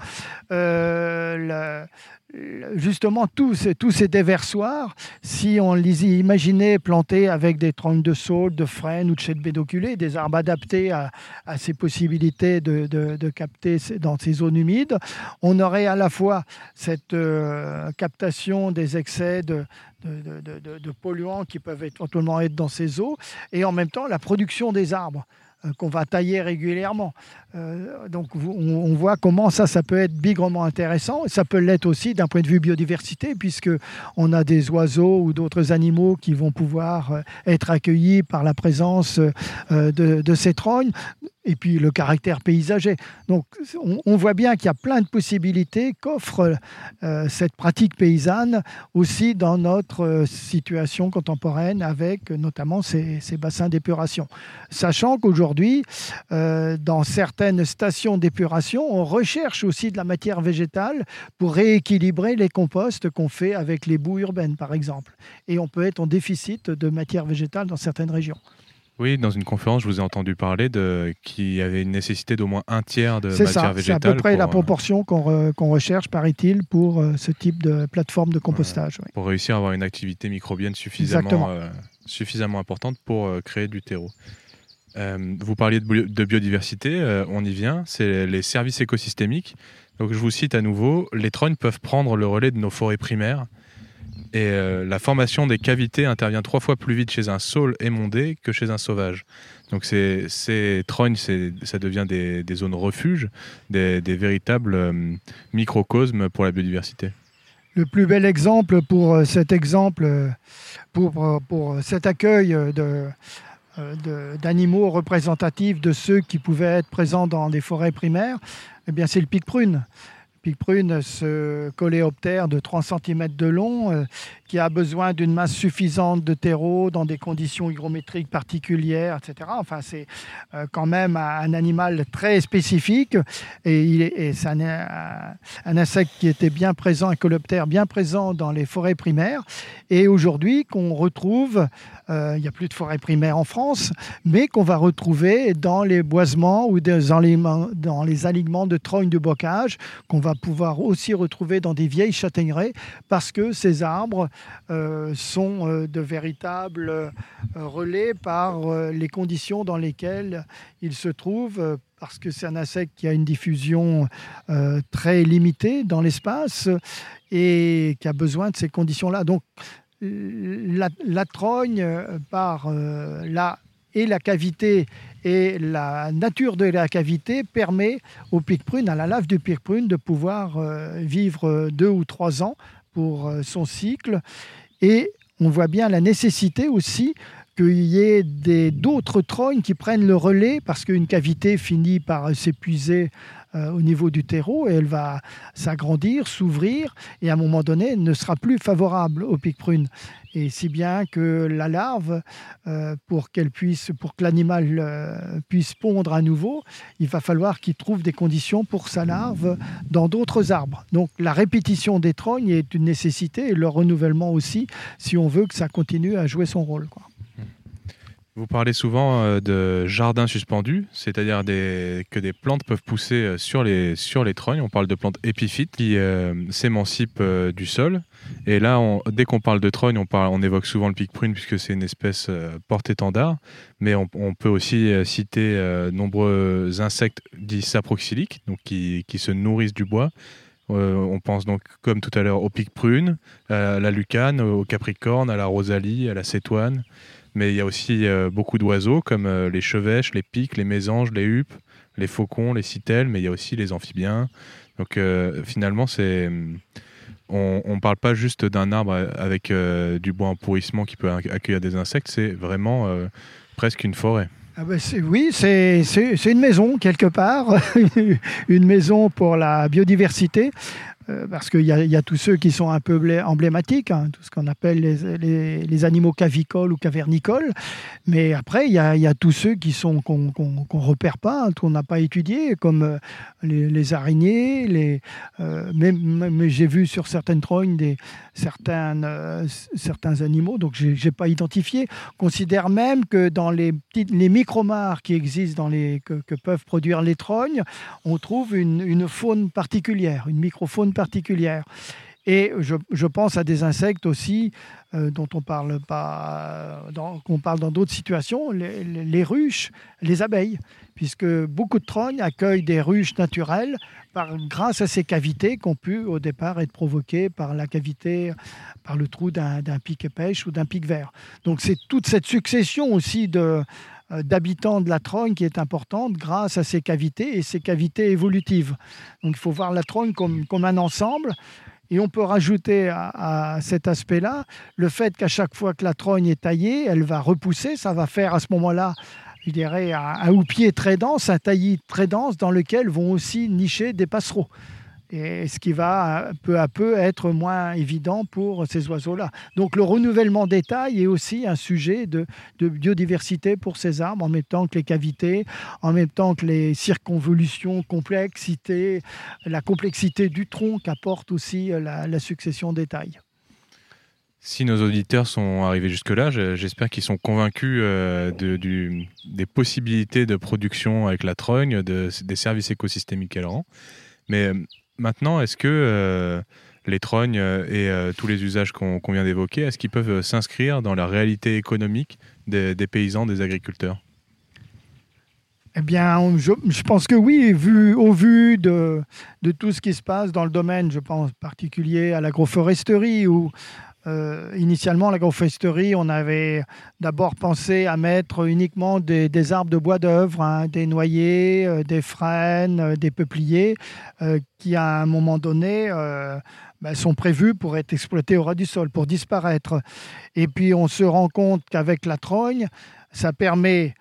justement tous ces, déversoirs, si on les imaginait plantés avec des troncs de saule, de frêne ou de chêne bédoculé, des arbres adaptés à, ces possibilités de, capter dans ces zones humides, on aurait à la fois cette euh, captation des excès de, polluants qui peuvent éventuellement être dans ces eaux, et en même temps la production des arbres. Euh, qu'on va tailler régulièrement. Euh, donc on, voit comment ça, ça peut être bigrement intéressant. Ça peut l'être aussi d'un point de vue biodiversité, puisque on a des oiseaux ou d'autres animaux qui vont pouvoir euh, être accueillis par la présence de, de ces trognes et puis le caractère paysager. Donc on, voit bien qu'il y a plein de possibilités qu'offre euh, cette pratique paysanne aussi dans notre euh, situation contemporaine avec notamment ces, bassins d'épuration. Sachant qu'aujourd'hui, euh, dans certaines stations d'épuration, on recherche aussi de la matière végétale pour rééquilibrer les composts qu'on fait avec les boues urbaines, par exemple. Et on peut être en déficit de matière végétale dans certaines régions. Oui, dans une conférence, je vous ai entendu parler de qu'il y avait une nécessité d'au moins un tiers de matière végétale. C'est à peu près la proportion qu'on recherche, paraît-il, pour ce type de plateforme de compostage. Pour réussir à avoir une activité microbienne suffisamment, suffisamment importante pour créer du terreau. Euh, vous parliez de, biodiversité, euh, on y vient, c'est les services écosystémiques. Donc je vous cite à nouveau, les trognes peuvent prendre le relais de nos forêts primaires et euh, la formation des cavités intervient trois fois plus vite chez un saule émondé que chez un sauvage. Donc ces, ces trognes, ça devient des, zones refuges, des, véritables microcosmes pour la biodiversité. Le plus bel exemple pour cet exemple, pour, cet accueil euh, d'animaux représentatifs de ceux qui pouvaient être présents dans les forêts primaires, eh bien c'est le pic prune pic prune, ce coléoptère de 3 cm de long, euh, qui a besoin d'une masse suffisante de terreau dans des conditions hygrométriques particulières, etc. Enfin, c'est euh, quand même un animal très spécifique et, c'est un, insecte qui était bien présent, un coléoptère bien présent dans les forêts primaires et aujourd'hui qu'on retrouve, il n'y a plus de forêts primaires en France, mais qu'on va retrouver dans les boisements ou dans les, alignements de trognes de bocage qu'on va pouvoir aussi retrouver dans des vieilles châtaigneraies parce que ces arbres euh, sont euh, de véritables euh, relais par les conditions dans lesquelles ils se trouvent parce que c'est un insecte qui a une diffusion très limitée dans l'espace et qui a besoin de ces conditions-là. Donc la, la trogne par là et la cavité et la nature de la cavité permet au pic-prune, à la lave du pic-prune, de pouvoir euh, vivre deux ou trois ans pour euh, son cycle. Et on voit bien la nécessité aussi qu'il y ait d'autres trognes qui prennent le relais parce qu'une cavité finit par s'épuiser euh, au niveau du terreau et elle va s'agrandir, s'ouvrir et à un moment donné ne sera plus favorable au pic prune. Et si bien que la larve, euh, pour qu'elle puisse, pour que l'animal euh, puisse pondre à nouveau, il va falloir qu'il trouve des conditions pour sa larve dans d'autres arbres. Donc la répétition des trognes est une nécessité et leur renouvellement aussi, si on veut que ça continue à jouer son rôle. Vous parlez souvent euh, de jardins suspendus, c'est-à-dire que des plantes peuvent pousser euh, sur les, sur les trognes. On parle de plantes épiphytes qui euh, s'émancipent du sol. Et là, dès qu'on parle de trogne, on, on évoque souvent le pic prune puisque c'est une espèce porte-étendard. Mais on, peut aussi citer nombreux insectes dits saproxyliques, donc qui, qui, se nourrissent du bois. on pense donc, comme tout à l'heure, au pic prune, à la lucane, au capricorne, à la rosalie, à la cétoine mais il y a aussi euh, beaucoup d'oiseaux comme euh, les chevêches, les pics, les mésanges, les huppes, les faucons, les citelles, mais il y a aussi les amphibiens. Donc euh, finalement, c'est on ne parle pas juste d'un arbre avec du bois en pourrissement qui peut accueillir des insectes, c'est vraiment presque une forêt. Ah ben oui, c'est une maison quelque part, une maison pour la biodiversité. Euh, parce qu'il y, y, a tous ceux qui sont un peu emblématiques, hein, tout ce qu'on appelle les, animaux cavicoles ou cavernicoles, mais après il y a, tous ceux qui sont qu'on ne repère pas, qu'on n'a pas étudié, comme euh, les, araignées, les, euh, même, j'ai vu sur certaines trognes des, certains, certains animaux, donc je n'ai pas identifié, considère même que dans les, petites, les micromars qui existent, dans les, que, que peuvent produire les trognes, on trouve une, une faune particulière, une microfaune particulière. Et je, pense à des insectes aussi euh, dont on parle pas, qu'on parle dans d'autres situations, les, ruches, les abeilles, puisque beaucoup de trognes accueillent des ruches naturelles par, grâce à ces cavités qui ont pu au départ être provoquées par la cavité, par le trou d'un, pic pêche ou d'un pic vert. Donc c'est toute cette succession aussi de, d'habitants de la trogne qui est importante grâce à ces cavités et ces cavités évolutives. Donc il faut voir la trogne comme, comme un ensemble. Et on peut rajouter à, cet aspect-là le fait qu'à chaque fois que la trogne est taillée, elle va repousser. Ça va faire à ce moment-là, je dirais, un, un houppier très dense, un taillis très dense dans lequel vont aussi nicher des passereaux ce qui va peu à peu être moins évident pour ces oiseaux-là. Donc le renouvellement des tailles est aussi un sujet de, biodiversité pour ces arbres, en même temps que les cavités, en même temps que les circonvolutions, complexité, la complexité du tronc qu'apporte aussi la, succession des tailles. Si nos auditeurs sont arrivés jusque-là, j'espère qu'ils sont convaincus euh, de, des possibilités de production avec la trogne, de, des services écosystémiques qu'elle rend. Mais euh, maintenant, est-ce que euh, les trognes et tous les usages qu'on vient d'évoquer, est-ce qu'ils peuvent s'inscrire dans la réalité économique des, paysans, des agriculteurs? Eh bien, je, pense que oui, au vu de, tout ce qui se passe dans le domaine, je pense en particulier à l'agroforesterie, où euh, initialement, l'agroforesterie, on avait d'abord pensé à mettre uniquement des, arbres de bois d'œuvre, hein, des noyers, euh, des frênes, euh, des peupliers, qui à un moment donné ben, sont prévus pour être exploités au ras du sol, pour disparaître. Et puis on se rend compte qu'avec la trogne, ça permet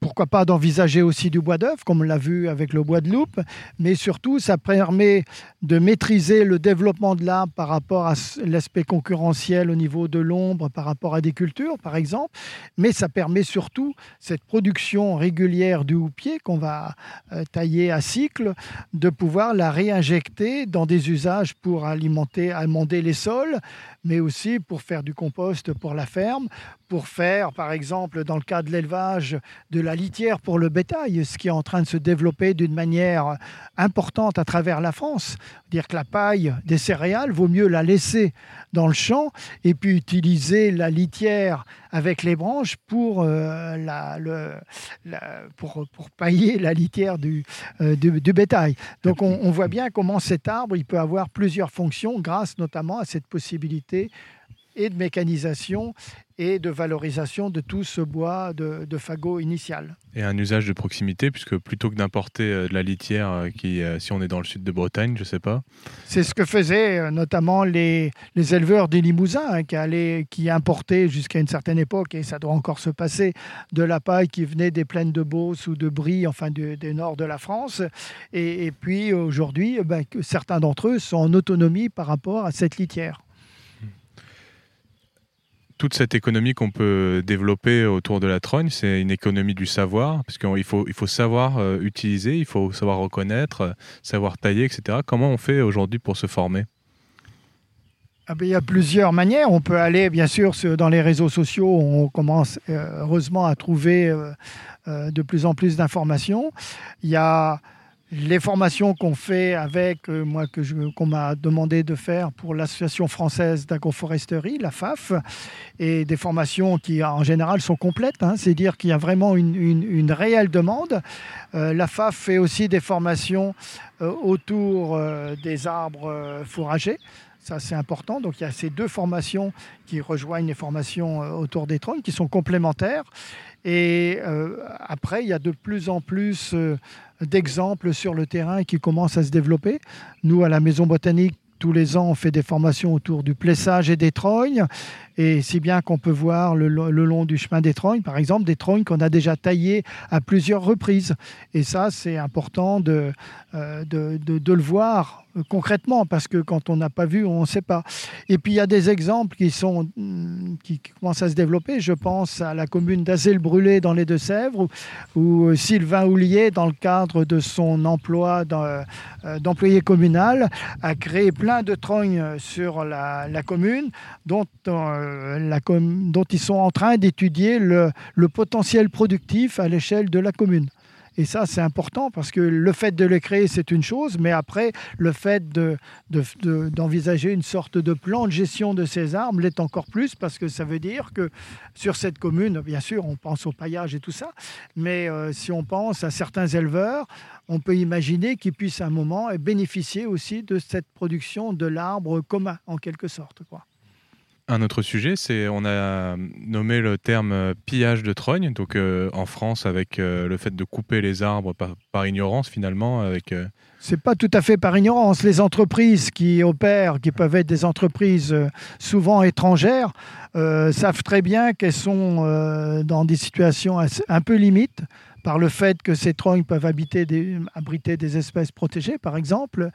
pourquoi pas d'envisager aussi du bois d'œuvre, comme on l'a vu avec le bois de loupe, mais surtout, ça permet de maîtriser le développement de l'arbre par rapport à l'aspect concurrentiel au niveau de l'ombre, par rapport à des cultures, par exemple, mais ça permet surtout cette production régulière du houppier qu'on va euh, tailler à cycle, de pouvoir la réinjecter dans des usages pour alimenter, amender les sols, mais aussi pour faire du compost pour la ferme, pour faire, par exemple, dans le cas de l'élevage, de la litière pour le bétail, ce qui est en train de se développer d'une manière importante à travers la France. Dire que la paille des céréales, vaut mieux la laisser dans le champ et puis utiliser la litière avec les branches pour, euh, pour, pour, pailler la litière du, euh, du, bétail. Donc on, on voit bien comment cet arbre il peut avoir plusieurs fonctions grâce notamment à cette possibilité et de mécanisation et de valorisation de tout ce bois de, de fagot initial. Et un usage de proximité, puisque plutôt que d'importer euh, de la litière, euh, qui, euh, si on est dans le sud de Bretagne, je ne sais pas. C'est ce que faisaient notamment les, les éleveurs des Limousins, hein, qui, allaient, qui importaient jusqu'à une certaine époque, et ça doit encore se passer, de la paille qui venait des plaines de Beauce ou de Brie, enfin du, nord de la France. Et, et puis aujourd'hui, ben, certains d'entre eux sont en autonomie par rapport à cette litière toute cette économie qu'on peut développer autour de la trogne, c'est une économie du savoir, parce qu'il faut, savoir euh, utiliser, il faut savoir reconnaître, euh, savoir tailler, etc. Comment on fait aujourd'hui pour se former? Ah ben, il y a plusieurs manières. On peut aller, bien sûr, dans les réseaux sociaux. On commence euh, heureusement à trouver de plus en plus d'informations. Il y a les formations qu'on fait avec, euh, moi, qu'on m'a demandé de faire pour l'Association française d'agroforesterie, la FAF, et des formations qui, en général, sont complètes. Hein. C'est-à-dire qu'il y a vraiment une, réelle demande. Euh, la FAF fait aussi des formations euh, autour des arbres fourragers. Ça, c'est important. Donc, il y a ces deux formations qui rejoignent les formations autour des trônes, qui sont complémentaires. Et après, il y a de plus en plus d'exemples sur le terrain qui commencent à se développer. Nous, à la Maison Botanique, tous les ans, on fait des formations autour du plessage et des trognes. Et si bien qu'on peut voir le, long du chemin des trognes, par exemple, des trognes qu'on a déjà taillées à plusieurs reprises. Et ça, c'est important de, euh, de, le voir concrètement, parce que quand on n'a pas vu, on ne sait pas. Et puis il y a des exemples qui, sont, mm, qui commencent à se développer. Je pense à la commune d'Azay-le-Brûlé dans les Deux-Sèvres, où, Sylvain Houlier, dans le cadre de son emploi euh, d'employé communal, a créé plein de trognes sur la, commune, dont, euh, la dont ils sont en train d'étudier le, potentiel productif à l'échelle de la commune. Et ça, c'est important parce que le fait de les créer, c'est une chose, mais après, le fait d'envisager de, une sorte de plan de gestion de ces arbres l'est encore plus parce que ça veut dire que sur cette commune, bien sûr, on pense au paillage et tout ça, mais euh, si on pense à certains éleveurs, on peut imaginer qu'ils puissent à un moment bénéficier aussi de cette production de l'arbre commun, en quelque sorte. Quoi. Un autre sujet, c'est on a nommé le terme euh, pillage de trogne, donc euh, en France avec euh, le fait de couper les arbres par, ignorance finalement. Avec, C'est pas tout à fait par ignorance. Les entreprises qui opèrent, qui peuvent être des entreprises souvent étrangères, savent très bien qu'elles sont dans des situations un peu limites par le fait que ces trognes peuvent abriter des espèces protégées, par exemple,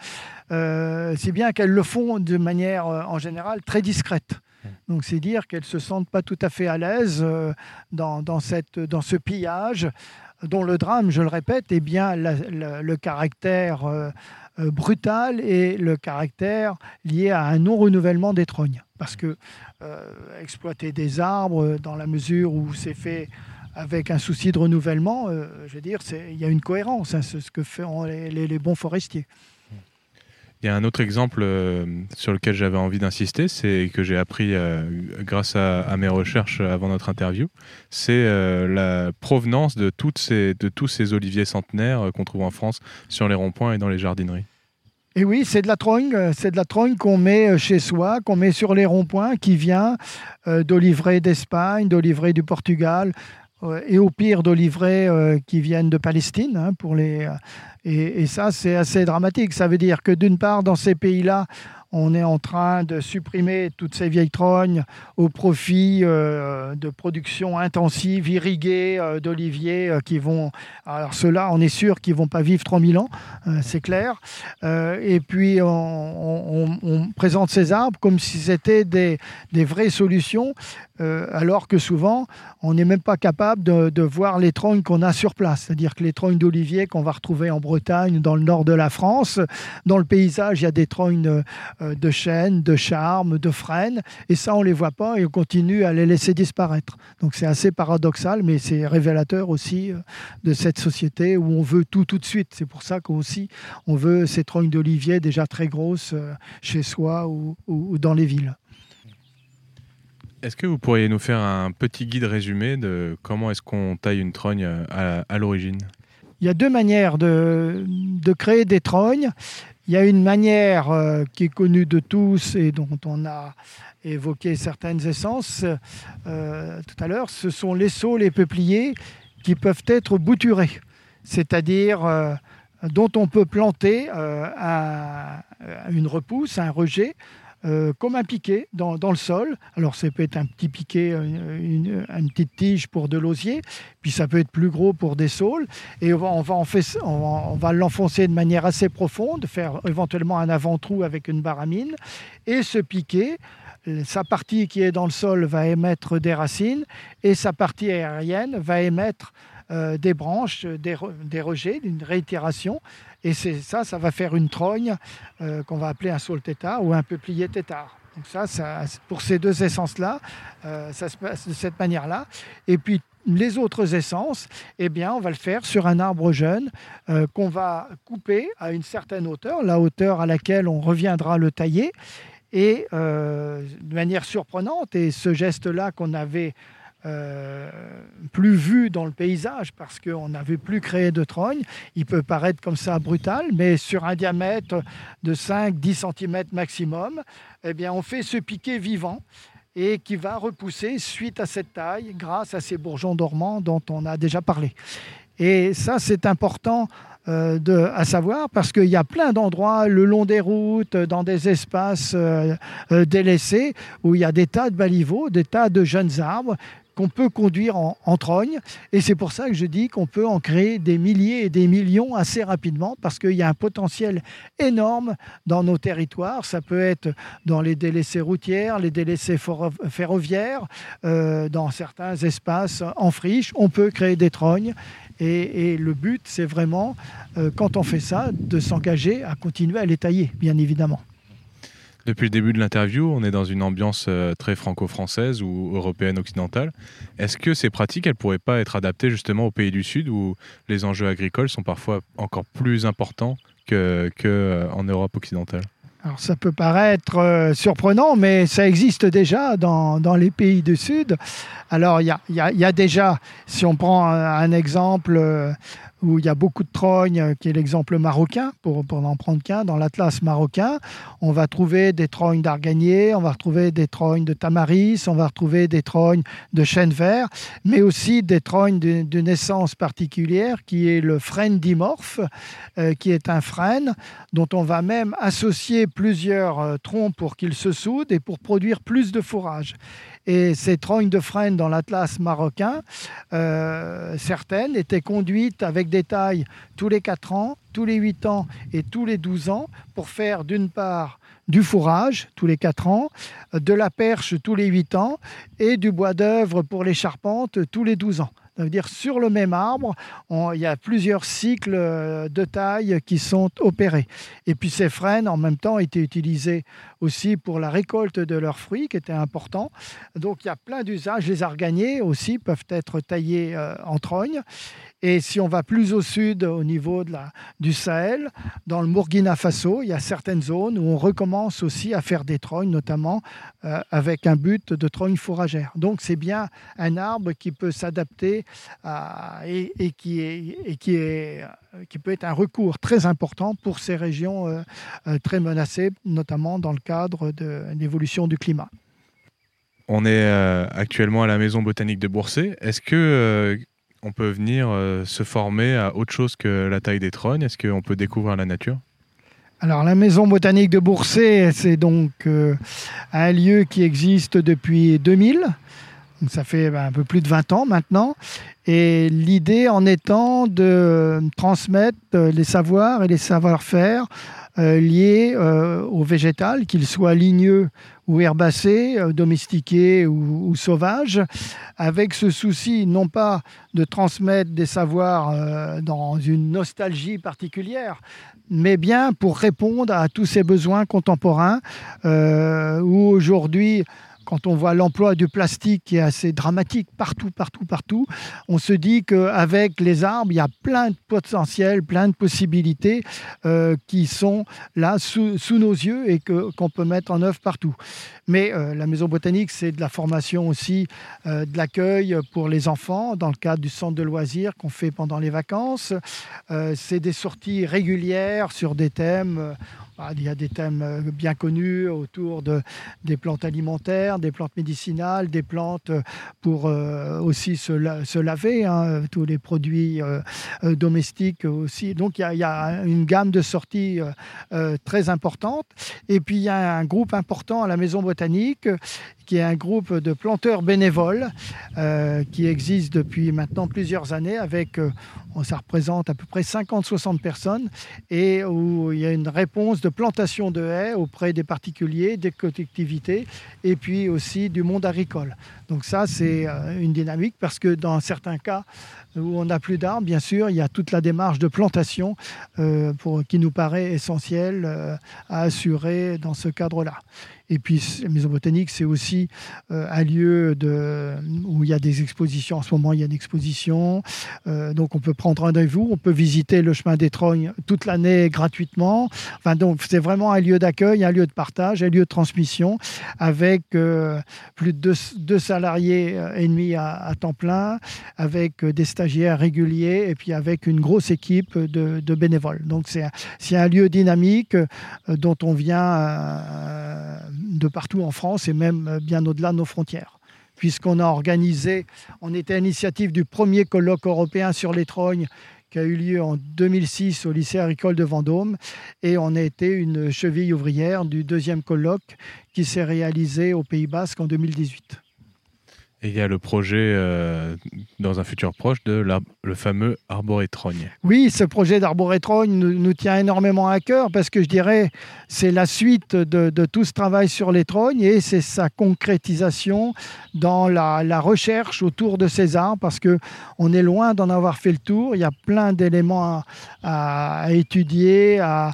c'est bien qu'elles le font de manière en général très discrète. Donc c'est dire qu'elles ne se sentent pas tout à fait à l'aise euh, dans, dans, dans ce pillage dont le drame, je le répète, est bien le caractère euh, euh, brutal et le caractère lié à un non-renouvellement des trognes. parce que exploiter des arbres dans la mesure où c'est fait avec un souci de renouvellement, je veux dire, il y a une cohérence, hein, c'est ce que font les bons forestiers. Il y a un autre exemple euh, sur lequel j'avais envie d'insister, c'est que j'ai appris euh, grâce à, mes recherches avant notre interview, c'est euh, la provenance de, toutes ces, tous ces oliviers centenaires qu'on trouve en France sur les ronds-points et dans les jardineries. Et oui, c'est de la trogne, c'est de la trogne qu'on met chez soi, qu'on met sur les ronds-points, qui vient d'olivrés d'Espagne, d'olivrés du Portugal, et au pire d'olivrés qui viennent de Palestine hein, pour les et, ça, c'est assez dramatique. Ça veut dire que d'une part, dans ces pays-là, on est en train de supprimer toutes ces vieilles trognes au profit euh, de production intensive, irriguée euh, d'oliviers euh, qui vont. Alors, ceux-là, on est sûr qu'ils ne vont pas vivre 3000 ans, c'est clair. et puis, on, présente ces arbres comme si c'était des, des vraies solutions euh, alors que souvent, on n'est même pas capable de, voir les trognes qu'on a sur place. C'est-à-dire que les trognes d'olivier qu'on va retrouver en Bretagne, dans le nord de la France, dans le paysage, il y a des trognes euh, de chêne, de charme, de frêne, et ça, on ne les voit pas et on continue à les laisser disparaître. Donc c'est assez paradoxal, mais c'est révélateur aussi euh, de cette société où on veut tout tout de suite. C'est pour ça qu'aussi, on veut ces trognes d'olivier déjà très grosses chez soi ou dans les villes. Est-ce que vous pourriez nous faire un petit guide résumé de comment est-ce qu'on taille une trogne à, l'origine? Il y a deux manières de, créer des trognes. Il y a une manière euh, qui est connue de tous et dont on a évoqué certaines essences euh, tout à l'heure. Ce sont les saules et peupliers qui peuvent être bouturés, c'est-à-dire euh, dont on peut planter une repousse, un rejet, euh, comme un piquet dans, le sol. Alors ça peut être un petit piquet, euh, une, petite tige pour de l'osier, puis ça peut être plus gros pour des saules. Et on va, on va, on va l'enfoncer de manière assez profonde, faire éventuellement un avant-trou avec une baramine. Et ce piquet, sa partie qui est dans le sol va émettre des racines et sa partie aérienne va émettre euh, des branches, des, des rejets, une réitération. Et c'est ça, ça va faire une trogne euh, qu'on va appeler un saule tétard ou un peuplier tétard. Donc ça, ça pour ces deux essences-là, euh, ça se passe de cette manière-là. Et puis les autres essences, eh bien, on va le faire sur un arbre jeune euh, qu'on va couper à une certaine hauteur, la hauteur à laquelle on reviendra le tailler. Et de manière surprenante, et ce geste-là qu'on avait euh, plus vu dans le paysage parce qu'on n'avait plus créé de trogne. Il peut paraître comme ça brutal, mais sur un diamètre de 5-10 cm maximum, eh bien, on fait ce piquet vivant et qui va repousser suite à cette taille grâce à ces bourgeons dormants dont on a déjà parlé. Et ça, c'est important euh, à savoir parce qu'il y a plein d'endroits le long des routes, dans des espaces euh, délaissés, où il y a des tas de baliveaux, des tas de jeunes arbres qu'on peut conduire en, trogne. Et c'est pour ça que je dis qu'on peut en créer des milliers et des millions assez rapidement parce qu'il y a un potentiel énorme dans nos territoires. Ça peut être dans les délaissés routières, les délaissés ferroviaires, euh, dans certains espaces en friche. On peut créer des trognes. Et, le but, c'est vraiment, euh, quand on fait ça, de s'engager à continuer à les tailler, bien évidemment. Depuis le début de l'interview, on est dans une ambiance euh, très franco-française ou européenne occidentale. Est-ce que ces pratiques, elles pourraient pas être adaptées justement aux pays du Sud où les enjeux agricoles sont parfois encore plus importants qu'en que euh, Europe occidentale? Alors ça peut paraître euh, surprenant, mais ça existe déjà dans, dans les pays du Sud. Alors il y a, y, y a, déjà, si on prend un, exemple, où il y a beaucoup de trognes, euh, qui est l'exemple marocain, pour, pour n'en prendre qu'un, dans l'Atlas marocain, on va trouver des trognes d'arganier, on va retrouver des trognes de tamaris, on va retrouver des trognes de chêne vert, mais aussi des trognes d'une essence particulière qui est le frêne dimorphe, euh, qui est un frêne dont on va même associer plusieurs euh, troncs pour qu'ils se soudent et pour produire plus de fourrage. Et ces trognes de frêne dans l'Atlas marocain, euh, certaines étaient conduites avec des tailles tous les 4 ans, tous les 8 ans et tous les 12 ans pour faire d'une part du fourrage tous les 4 ans, de la perche tous les 8 ans et du bois d'œuvre pour les charpentes tous les 12 ans. Ça veut dire sur le même arbre, il y a plusieurs cycles euh, de taille qui sont opérés. Et puis ces frênes, en même temps, étaient utilisés aussi pour la récolte de leurs fruits, qui était important. Donc il y a plein d'usages. Les arganiers aussi peuvent être taillés euh, en trogne. Et si on va plus au sud, au niveau de la, du Sahel, dans le Burkina Faso, il y a certaines zones où on recommence aussi à faire des trognes, notamment euh, avec un but de trogne fourragère. Donc c'est bien un arbre qui peut s'adapter et, qui est, et qui, est, qui peut être un recours très important pour ces régions euh, euh, très menacées, notamment dans le cadre de l'évolution du climat. On est actuellement à la Maison botanique de Boursay. Est-ce que on peut venir euh, se former à autre chose que la taille des trônes? Est-ce qu'on peut découvrir la nature? Alors la maison botanique de Boursay, c'est donc euh, un lieu qui existe depuis 2000. Donc ça fait ben, un peu plus de 20 ans maintenant. Et l'idée en étant de transmettre euh, les savoirs et les savoir-faire liés au végétal, qu'ils soient ligneux ou herbacés, domestiqués ou, ou, sauvages, avec ce souci non pas de transmettre des savoirs euh, dans une nostalgie particulière, mais bien pour répondre à tous ces besoins contemporains euh, où aujourd'hui quand on voit l'emploi du plastique qui est assez dramatique partout, partout, partout, on se dit qu'avec les arbres, il y a plein de potentiels, plein de possibilités euh, qui sont là sous, nos yeux et qu'on peut mettre en œuvre partout. Mais euh, la maison botanique, c'est de la formation aussi, euh, de l'accueil pour les enfants dans le cadre du centre de loisirs qu'on fait pendant les vacances. c'est des sorties régulières sur des thèmes. Ah, il y a des thèmes euh, bien connus autour de, des plantes alimentaires, des plantes médicinales, des plantes euh, pour euh, aussi se, laver, hein, tous les produits domestiques aussi. Donc il y, a, une gamme de sorties très importante. Et puis il y a un groupe important à la Maison botanique qui est un groupe de planteurs bénévoles qui existe depuis maintenant plusieurs années avec, ça représente à peu près 50-60 personnes et où il y a une réponse de plantation de haies auprès des particuliers, des collectivités et puis aussi du monde agricole. Donc ça, c'est euh, une dynamique parce que dans certains cas où on n'a plus d'arbres, bien sûr, il y a toute la démarche de plantation euh, qui nous paraît essentielle euh, à assurer dans ce cadre-là. Et puis, la Maison Botanique, c'est aussi un lieu où il y a des expositions. En ce moment, il y a une exposition. Donc, on peut prendre rendez-vous. On peut visiter le chemin des Trognes toute l'année gratuitement. Donc, c'est vraiment un lieu d'accueil, un lieu de partage, un lieu de transmission avec plus de deux, salariés et demi à, temps plein, avec des stagiaires réguliers et puis avec une grosse équipe de, bénévoles. Donc, c'est un, un lieu dynamique dont on vient de partout en France et même euh, bien au-delà de nos frontières. Puisqu'on a organisé, on était à l'initiative du premier colloque européen sur les trognes qui a eu lieu en 2006 au lycée agricole de Vendôme et on a été une cheville ouvrière du deuxième colloque qui s'est réalisé au Pays Basque en 2018. Et il y a le projet euh, dans un futur proche de le fameux arborétrogne. Oui, ce projet d'arborétrogne nous, nous, tient énormément à cœur parce que je dirais c'est la suite de, tout ce travail sur les trognes et c'est sa concrétisation dans la, recherche autour de ces arbres parce que on est loin d'en avoir fait le tour. Il y a plein d'éléments à, étudier, à,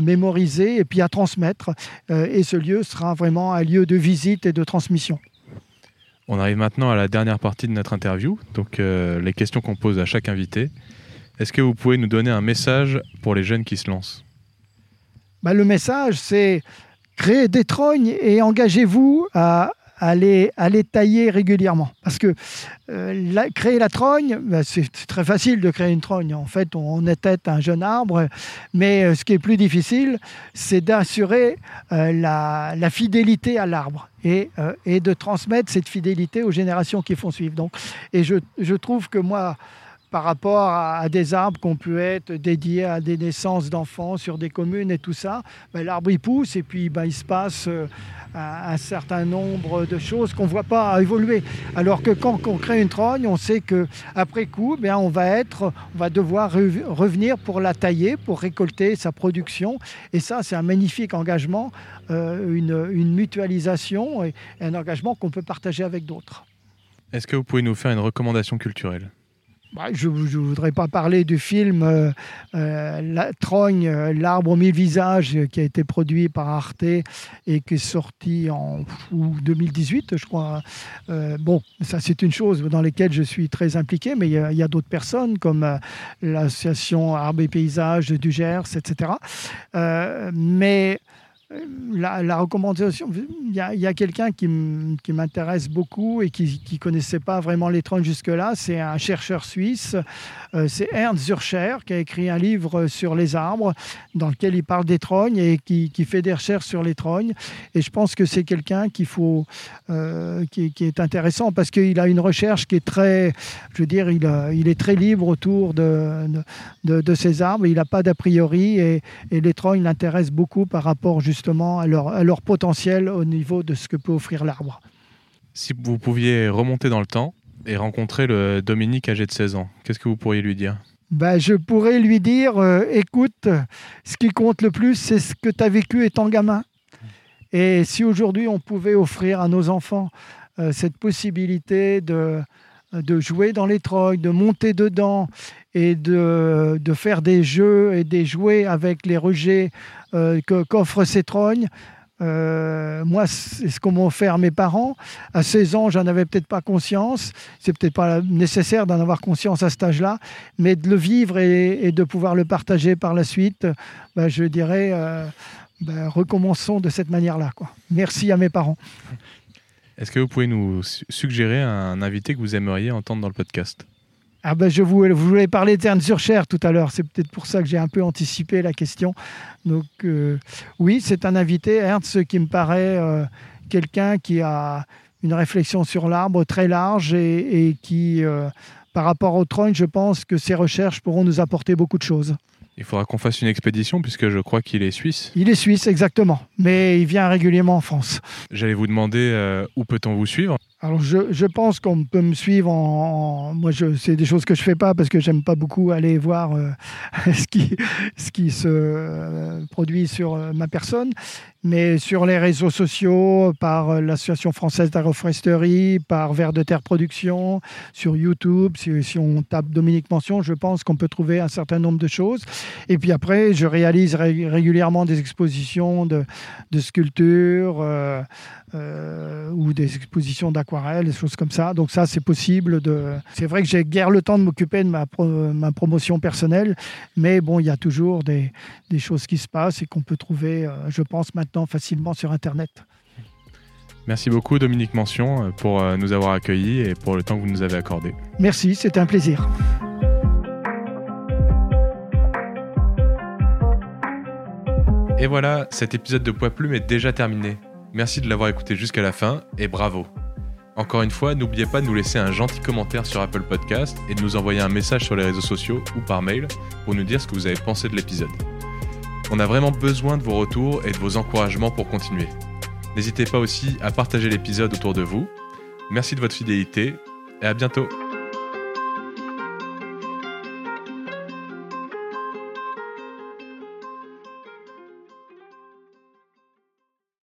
mémoriser et puis à transmettre. Euh, et ce lieu sera vraiment un lieu de visite et de transmission. On arrive maintenant à la dernière partie de notre interview, donc euh, les questions qu'on pose à chaque invité. Est-ce que vous pouvez nous donner un message pour les jeunes qui se lancent? Bah, Le message, c'est créer des trognes et engagez-vous à, à les, tailler régulièrement. Parce que euh, créer la trogne, bah, c'est très facile de créer une trogne. En fait, on, tête un jeune arbre, mais euh, ce qui est plus difficile, c'est d'assurer euh, la, fidélité à l'arbre. Et, et, de transmettre cette fidélité aux générations qui font suivre. Donc, et je, je trouve que moi, par rapport à, des arbres qu'on peut être dédiés à des naissances d'enfants sur des communes et tout ça, ben, l'arbre il pousse et puis ben, il se passe euh, un, certain nombre de choses qu'on ne voit pas évoluer. Alors que quand on crée une trogne, on sait qu'après coup, ben, on, va devoir revenir pour la tailler, pour récolter sa production. Et ça, c'est un magnifique engagement, euh, une mutualisation et un engagement qu'on peut partager avec d'autres. Est-ce que vous pouvez nous faire une recommandation culturelle? Bah, je ne voudrais pas parler du film euh, euh, La Trogne, euh, l'arbre aux mille visages, qui a été produit par Arte et qui est sorti en 2018, je crois. bon, ça c'est une chose dans laquelle je suis très impliqué, mais il y a, d'autres personnes comme l'association Arbre et Paysages du Gers, etc. mais la, recommandation, il y a, quelqu'un qui m'intéresse beaucoup et qui ne connaissait pas vraiment les trônes jusque-là, c'est un chercheur suisse, euh, c'est Ernst Zurcher, qui a écrit un livre sur les arbres, dans lequel il parle des trognes et qui, fait des recherches sur les trognes. Et je pense que c'est quelqu'un euh, qui, est intéressant parce qu'il a une recherche qui est très, je veux dire, il, il est très libre autour de, de, ces arbres, il n'a pas d'a priori et, et les trognes l'intéressent beaucoup par rapport justement justement à leur, potentiel au niveau de ce que peut offrir l'arbre. Si vous pouviez remonter dans le temps et rencontrer le Dominique âgé de 16 ans, qu'est-ce que vous pourriez lui dire? Ben, je pourrais lui dire, euh, écoute, ce qui compte le plus, c'est ce que tu as vécu étant gamin. Et si aujourd'hui on pouvait offrir à nos enfants euh, cette possibilité de, de jouer dans les troïs, de monter dedans et de, de, faire des jeux et des jouets avec les rejets euh, qu'offrent ces trognes. Euh, moi, c'est ce qu'ont offert mes parents. À 16 ans, j'en avais peut-être pas conscience. C'est peut-être pas nécessaire d'en avoir conscience à cet âge-là, mais de le vivre et, de pouvoir le partager par la suite, bah, je dirais, euh, bah, recommençons de cette manière-là. Merci à mes parents. Est-ce que vous pouvez nous suggérer un invité que vous aimeriez entendre dans le podcast? Ah ben je vous, vous voulais parler d'Ernst Zurcher tout à l'heure, c'est peut-être pour ça que j'ai un peu anticipé la question. Donc euh, oui, c'est un invité, Ernst, qui me paraît euh, quelqu'un qui a une réflexion sur l'arbre très large et, qui, euh, par rapport au trône, je pense que ses recherches pourront nous apporter beaucoup de choses. Il faudra qu'on fasse une expédition puisque je crois qu'il est suisse. Il est suisse, exactement. Mais il vient régulièrement en France. J'allais vous demander où peut-on vous suivre? Alors, je, pense qu'on peut me suivre en. moi, c'est des choses que je fais pas parce que j'aime pas beaucoup aller voir euh, ce, qui, ce qui se euh, produit sur euh, ma personne mais sur les réseaux sociaux, par l'Association française d'agroforesterie, par Vert de Terre Production, sur YouTube, si, on tape Dominique Mention, je pense qu'on peut trouver un certain nombre de choses. Et puis après, je réalise régulièrement des expositions de, de sculptures ou des expositions d'aquarelles, des choses comme ça. Donc ça, c'est possible. De... C'est vrai que j'ai guère le temps de m'occuper de ma, ma promotion personnelle, mais bon, il y a toujours des, des choses qui se passent et qu'on peut trouver, je pense, maintenant facilement sur Internet. Merci beaucoup Dominique Mention euh, pour euh, nous avoir accueillis et pour le temps que vous nous avez accordé. Merci, c'était un plaisir. Et voilà, cet épisode de Poids Plume est déjà terminé. Merci de l'avoir écouté jusqu'à la fin et bravo. Encore une fois, n'oubliez pas de nous laisser un gentil commentaire sur Apple Podcast et de nous envoyer un message sur les réseaux sociaux ou par mail pour nous dire ce que vous avez pensé de l'épisode. On a vraiment besoin de vos retours et de vos encouragements pour continuer. N'hésitez pas aussi à partager l'épisode autour de vous. Merci de votre fidélité et à bientôt.